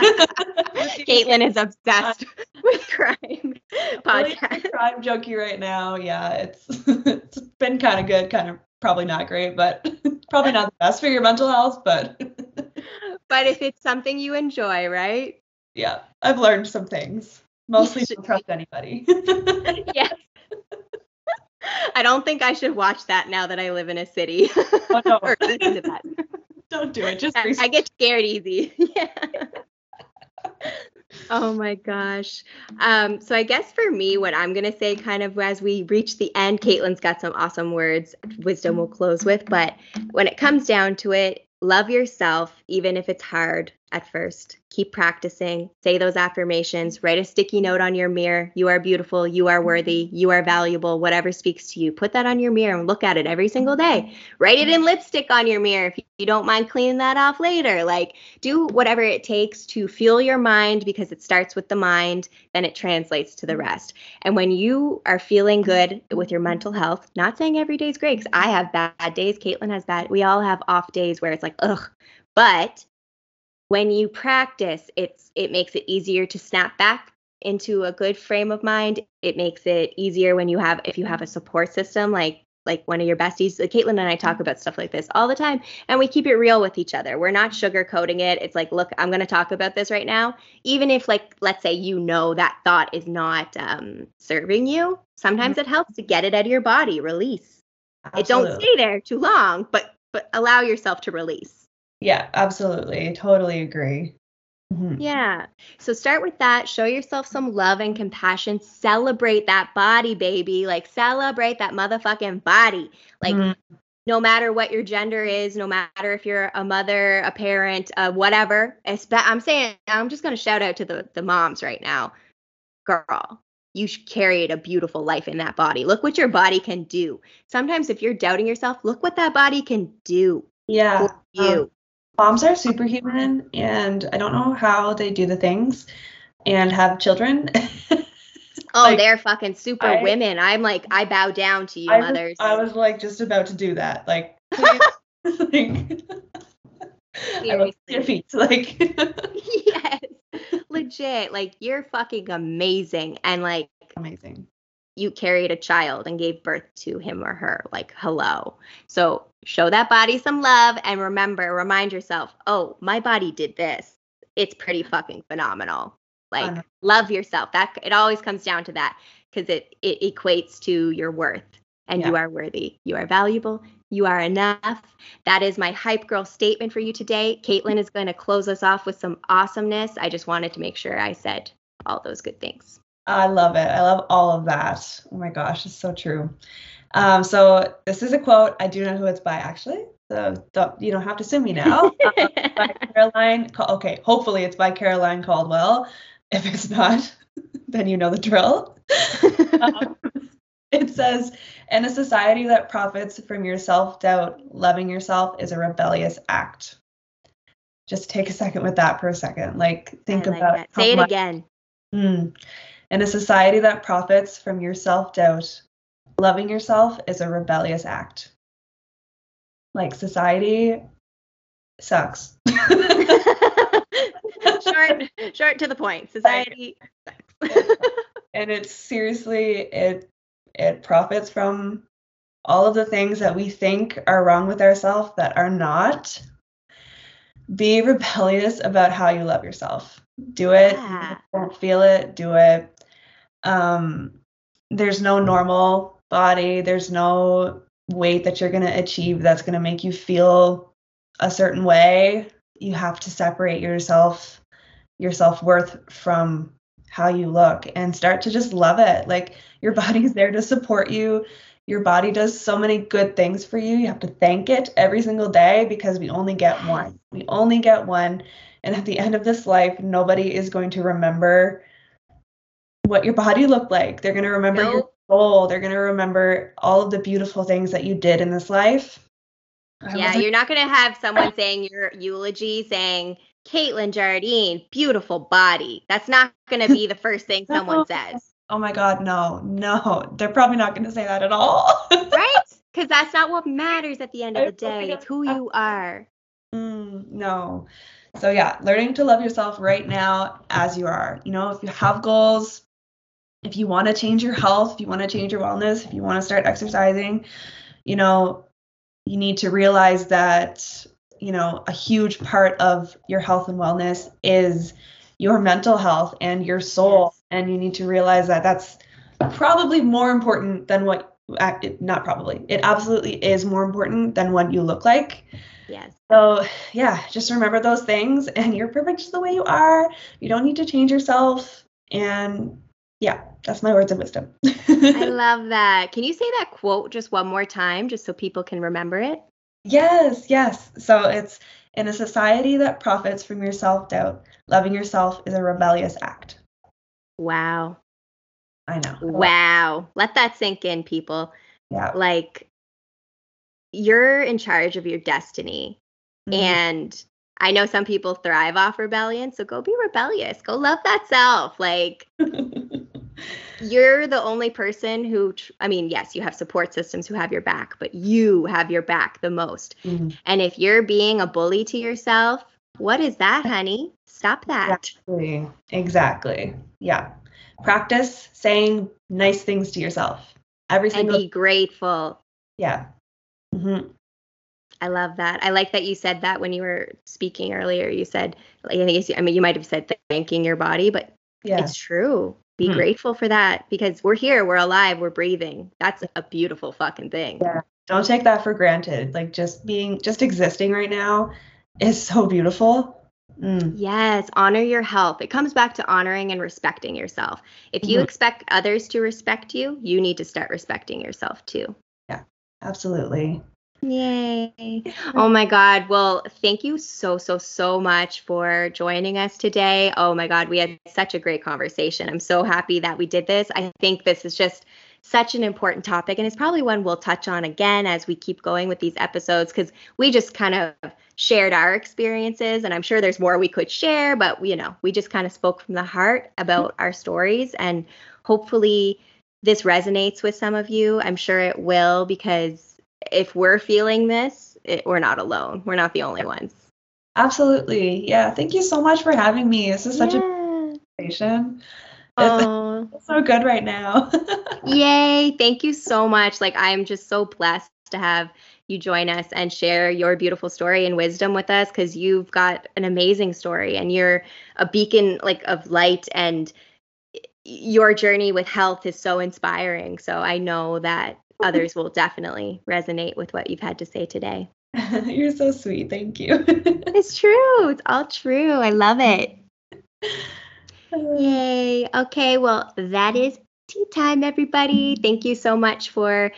kaitlyn is obsessed with crime podcast. Crime junkie right now. Yeah, it's it's been kind of good, kind of probably not great, but probably not the best for your mental health, but but if it's something you enjoy, right? Yeah, I've learned some things. Mostly don't trust anybody. yes. I don't think I should watch that now that I live in a city. Oh, no. or listen to that. Don't do it. Just I, I get scared easy. yeah. Oh my gosh. Um, so I guess for me, what I'm gonna say, kind of as we reach the end, Kaitlyn's got some awesome words, wisdom we'll close with. But when it comes down to it, love yourself, even if it's hard at first. Keep practicing. Say those affirmations. Write a sticky note on your mirror. You are beautiful. You are worthy. Mm-hmm. You are valuable. Whatever speaks to you. Put that on your mirror and look at it every single day. Write it in lipstick on your mirror if you don't mind cleaning that off later. Like, do whatever it takes to fuel your mind because it starts with the mind, then it translates to the mm-hmm. rest. And when you are feeling good mm-hmm. with your mental health, not saying every day's great, because I have bad days. Kaitlyn has bad. We all have off days where it's like, ugh. But when you practice it's it makes it easier to snap back into a good frame of mind. It makes it easier when you have if you have a support system like like one of your besties like kaitlyn and i talk about stuff like this all the time and we keep it real with each other. We're not sugarcoating it. It's like look i'm going to talk about this right now. Even if like let's say you know that thought is not um, serving you sometimes mm-hmm. it helps to get it out of your body release. Absolutely. it don't stay there too long but but allow yourself to release Yeah, absolutely. Totally agree. Mhm. Yeah. So start with that. Show yourself some love and compassion. Celebrate that body, baby. Like celebrate that motherfucking body. Like Mhm. no matter what your gender is, no matter if you're a mother, a parent, uh, whatever. I'm saying I'm just gonna shout out to the the moms right now. Girl, you carried a beautiful life in that body. Look what your body can do. Sometimes if you're doubting yourself, look what that body can do Yeah. for you. Um, moms are superhuman, and I don't know how they do the things and have children. oh, like, they're fucking super I- women. I'm like, I bow down to you, I was, mothers. I was like just about to do that. Like, like your feet. Like, yes. Legit. Like you're fucking amazing. And like amazing. You carried a child and gave birth to him or her. Like, hello. So show that body some love and remember, remind yourself, oh, my body did this. It's pretty fucking phenomenal. Like, Fun. love yourself. That it always comes down to that because it it equates to your worth. And you are worthy. You are valuable. You are enough. That is my hype girl statement for you today. Kaitlyn is going to close us off with some awesomeness. I just wanted to make sure I said all those good things. I love it. I love all of that. Oh my gosh, it's so true. Um, so this is a quote. I do know who it's by actually. So don't, you don't have to sue me now. Uh, by Caroline. Okay, hopefully it's by Caroline Caldwell. If it's not, then you know the drill. Um, it says, in a society that profits from your self doubt, loving yourself is a rebellious act. Just take a second with that for a second. Like, think like about that. Say it much- again. Mm. In a society that profits from your self doubt, loving yourself is a rebellious act. Like, society sucks. short, short to the point. Society. Sucks. and it's seriously it it profits from all of the things that we think are wrong with ourselves that are not be rebellious about how you love yourself do it Yeah. don't feel it do it um there's no normal body there's no weight that you're going to achieve that's going to make you feel a certain way. You have to separate yourself your self-worth from how you look and start to just love it. Like your body's there to support you. Your body does so many good things for you. You have to thank it every single day because we only get one. We only get one. And at the end of this life nobody is going to remember what your body looked like they're going to remember your Nope. soul they're going to remember all of the beautiful things that you did in this life I yeah, like, you're not going to have someone saying your eulogy saying, Kaitlyn Jardine, beautiful body. That's not going to be the first thing someone says, oh my god no no they're probably not going to say that at all right? Because that's not what matters at the end of the day. It's who you are. Mm, no. So yeah, learning to love yourself right now as you are. You know, if you have goals, if you want to change your health, if you want to change your wellness, if you want to start exercising, you know, you need to realize that, you know, a huge part of your health and wellness is your mental health and your soul. And you need to realize that that's probably more important than what, uh, not probably, it absolutely is more important than what you look like. Yes. So, yeah, just remember those things and you're perfect just the way you are. You don't need to change yourself. And yeah, that's my words of wisdom. I love that. Can you say that quote just one more time, just so people can remember it? yes, yes. So it's in a society that profits from your self doubt, loving yourself is a rebellious act. Wow. I know. Wow. Let that sink in, people. Yeah. Like, you're in charge of your destiny. Mhm. And I know some people thrive off rebellion. So go be rebellious. Go love that self. Like, you're the only person who, I mean, yes, you have support systems who have your back, but you have your back the most. Mhm. And if you're being a bully to yourself, what is that, honey? Stop that. Exactly. Exactly. Yeah. Practice saying nice things to yourself every And be grateful. Yeah. hmm I love that. I like that you said that when you were speaking earlier. You said, like, I think I mean, you might have said thanking your body, but Yeah. it's true. Be Hmm. grateful for that because we're here, we're alive, we're breathing. That's a beautiful fucking thing. Yeah. don't take that for granted like just being just existing right now is so beautiful. Mm. Yes, honor your health. It comes back to honoring and respecting yourself. If you mm-hmm. expect others to respect you, you need to start respecting yourself too. Yeah, absolutely. Yay. Oh my God. Well, thank you so, so, so much for joining us today. Oh my God, we had such a great conversation. I'm so happy that we did this. I think this is just such an important topic, and it's probably one we'll touch on again as we keep going with these episodes because we just kind of shared our experiences, and I'm sure there's more we could share, but you know, we just kind of spoke from the heart about our stories, and hopefully this resonates with some of you. I'm sure it will because if we're feeling this, it, we're not alone. We're not the only ones. Absolutely. Yeah. Thank you so much for having me. This is such yeah. a conversation. Oh. It's so good right now. Yay. Thank you so much. Like, I'm just so blessed to have you join us and share your beautiful story and wisdom with us because you've got an amazing story and you're a beacon like of light and your journey with health is so inspiring. So I know that others will definitely resonate with what you've had to say today. You're so sweet. Thank you. it's true. It's all true. I love it. Yay. Okay. Well, that is tea time, everybody. Thank you so much for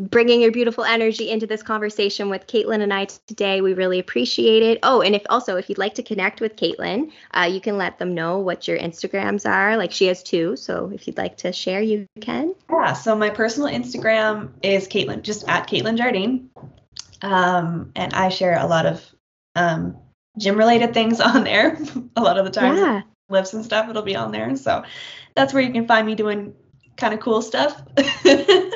bringing your beautiful energy into this conversation with Kaitlyn and I today. We really appreciate it. Oh, and if also if you'd like to connect with Kaitlyn, uh, you can let them know what your Instagrams are. Like she has two, so if you'd like to share, you can. Yeah. So my personal Instagram is Kaitlyn, just at Kaitlyn Jardine, um, and I share a lot of um, gym related things on there. a lot of the times, yeah. lifts and stuff, it'll be on there. So that's where you can find me doing kind of cool stuff.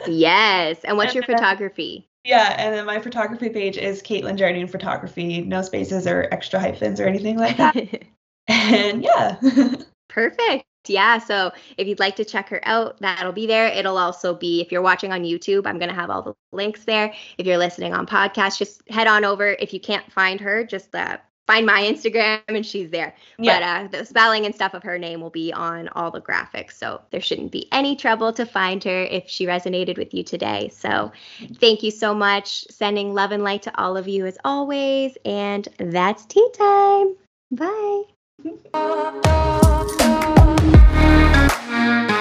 yes. And what's your photography? Yeah, and then my photography page is Kaitlyn Jardine Photography, no spaces or extra hyphens or anything like that. and yeah. Perfect. Yeah, so if you'd like to check her out, that'll be there. It'll also be, if you're watching on YouTube, I'm going to have all the links there. If you're listening on podcast, just head on over. If you can't find her, just uh, find my Instagram and she's there. Yeah. But uh, the spelling and stuff of her name will be on all the graphics. So there shouldn't be any trouble to find her if she resonated with you today. So thank you so much. Sending love and light to all of you as always. And that's tea time. Bye.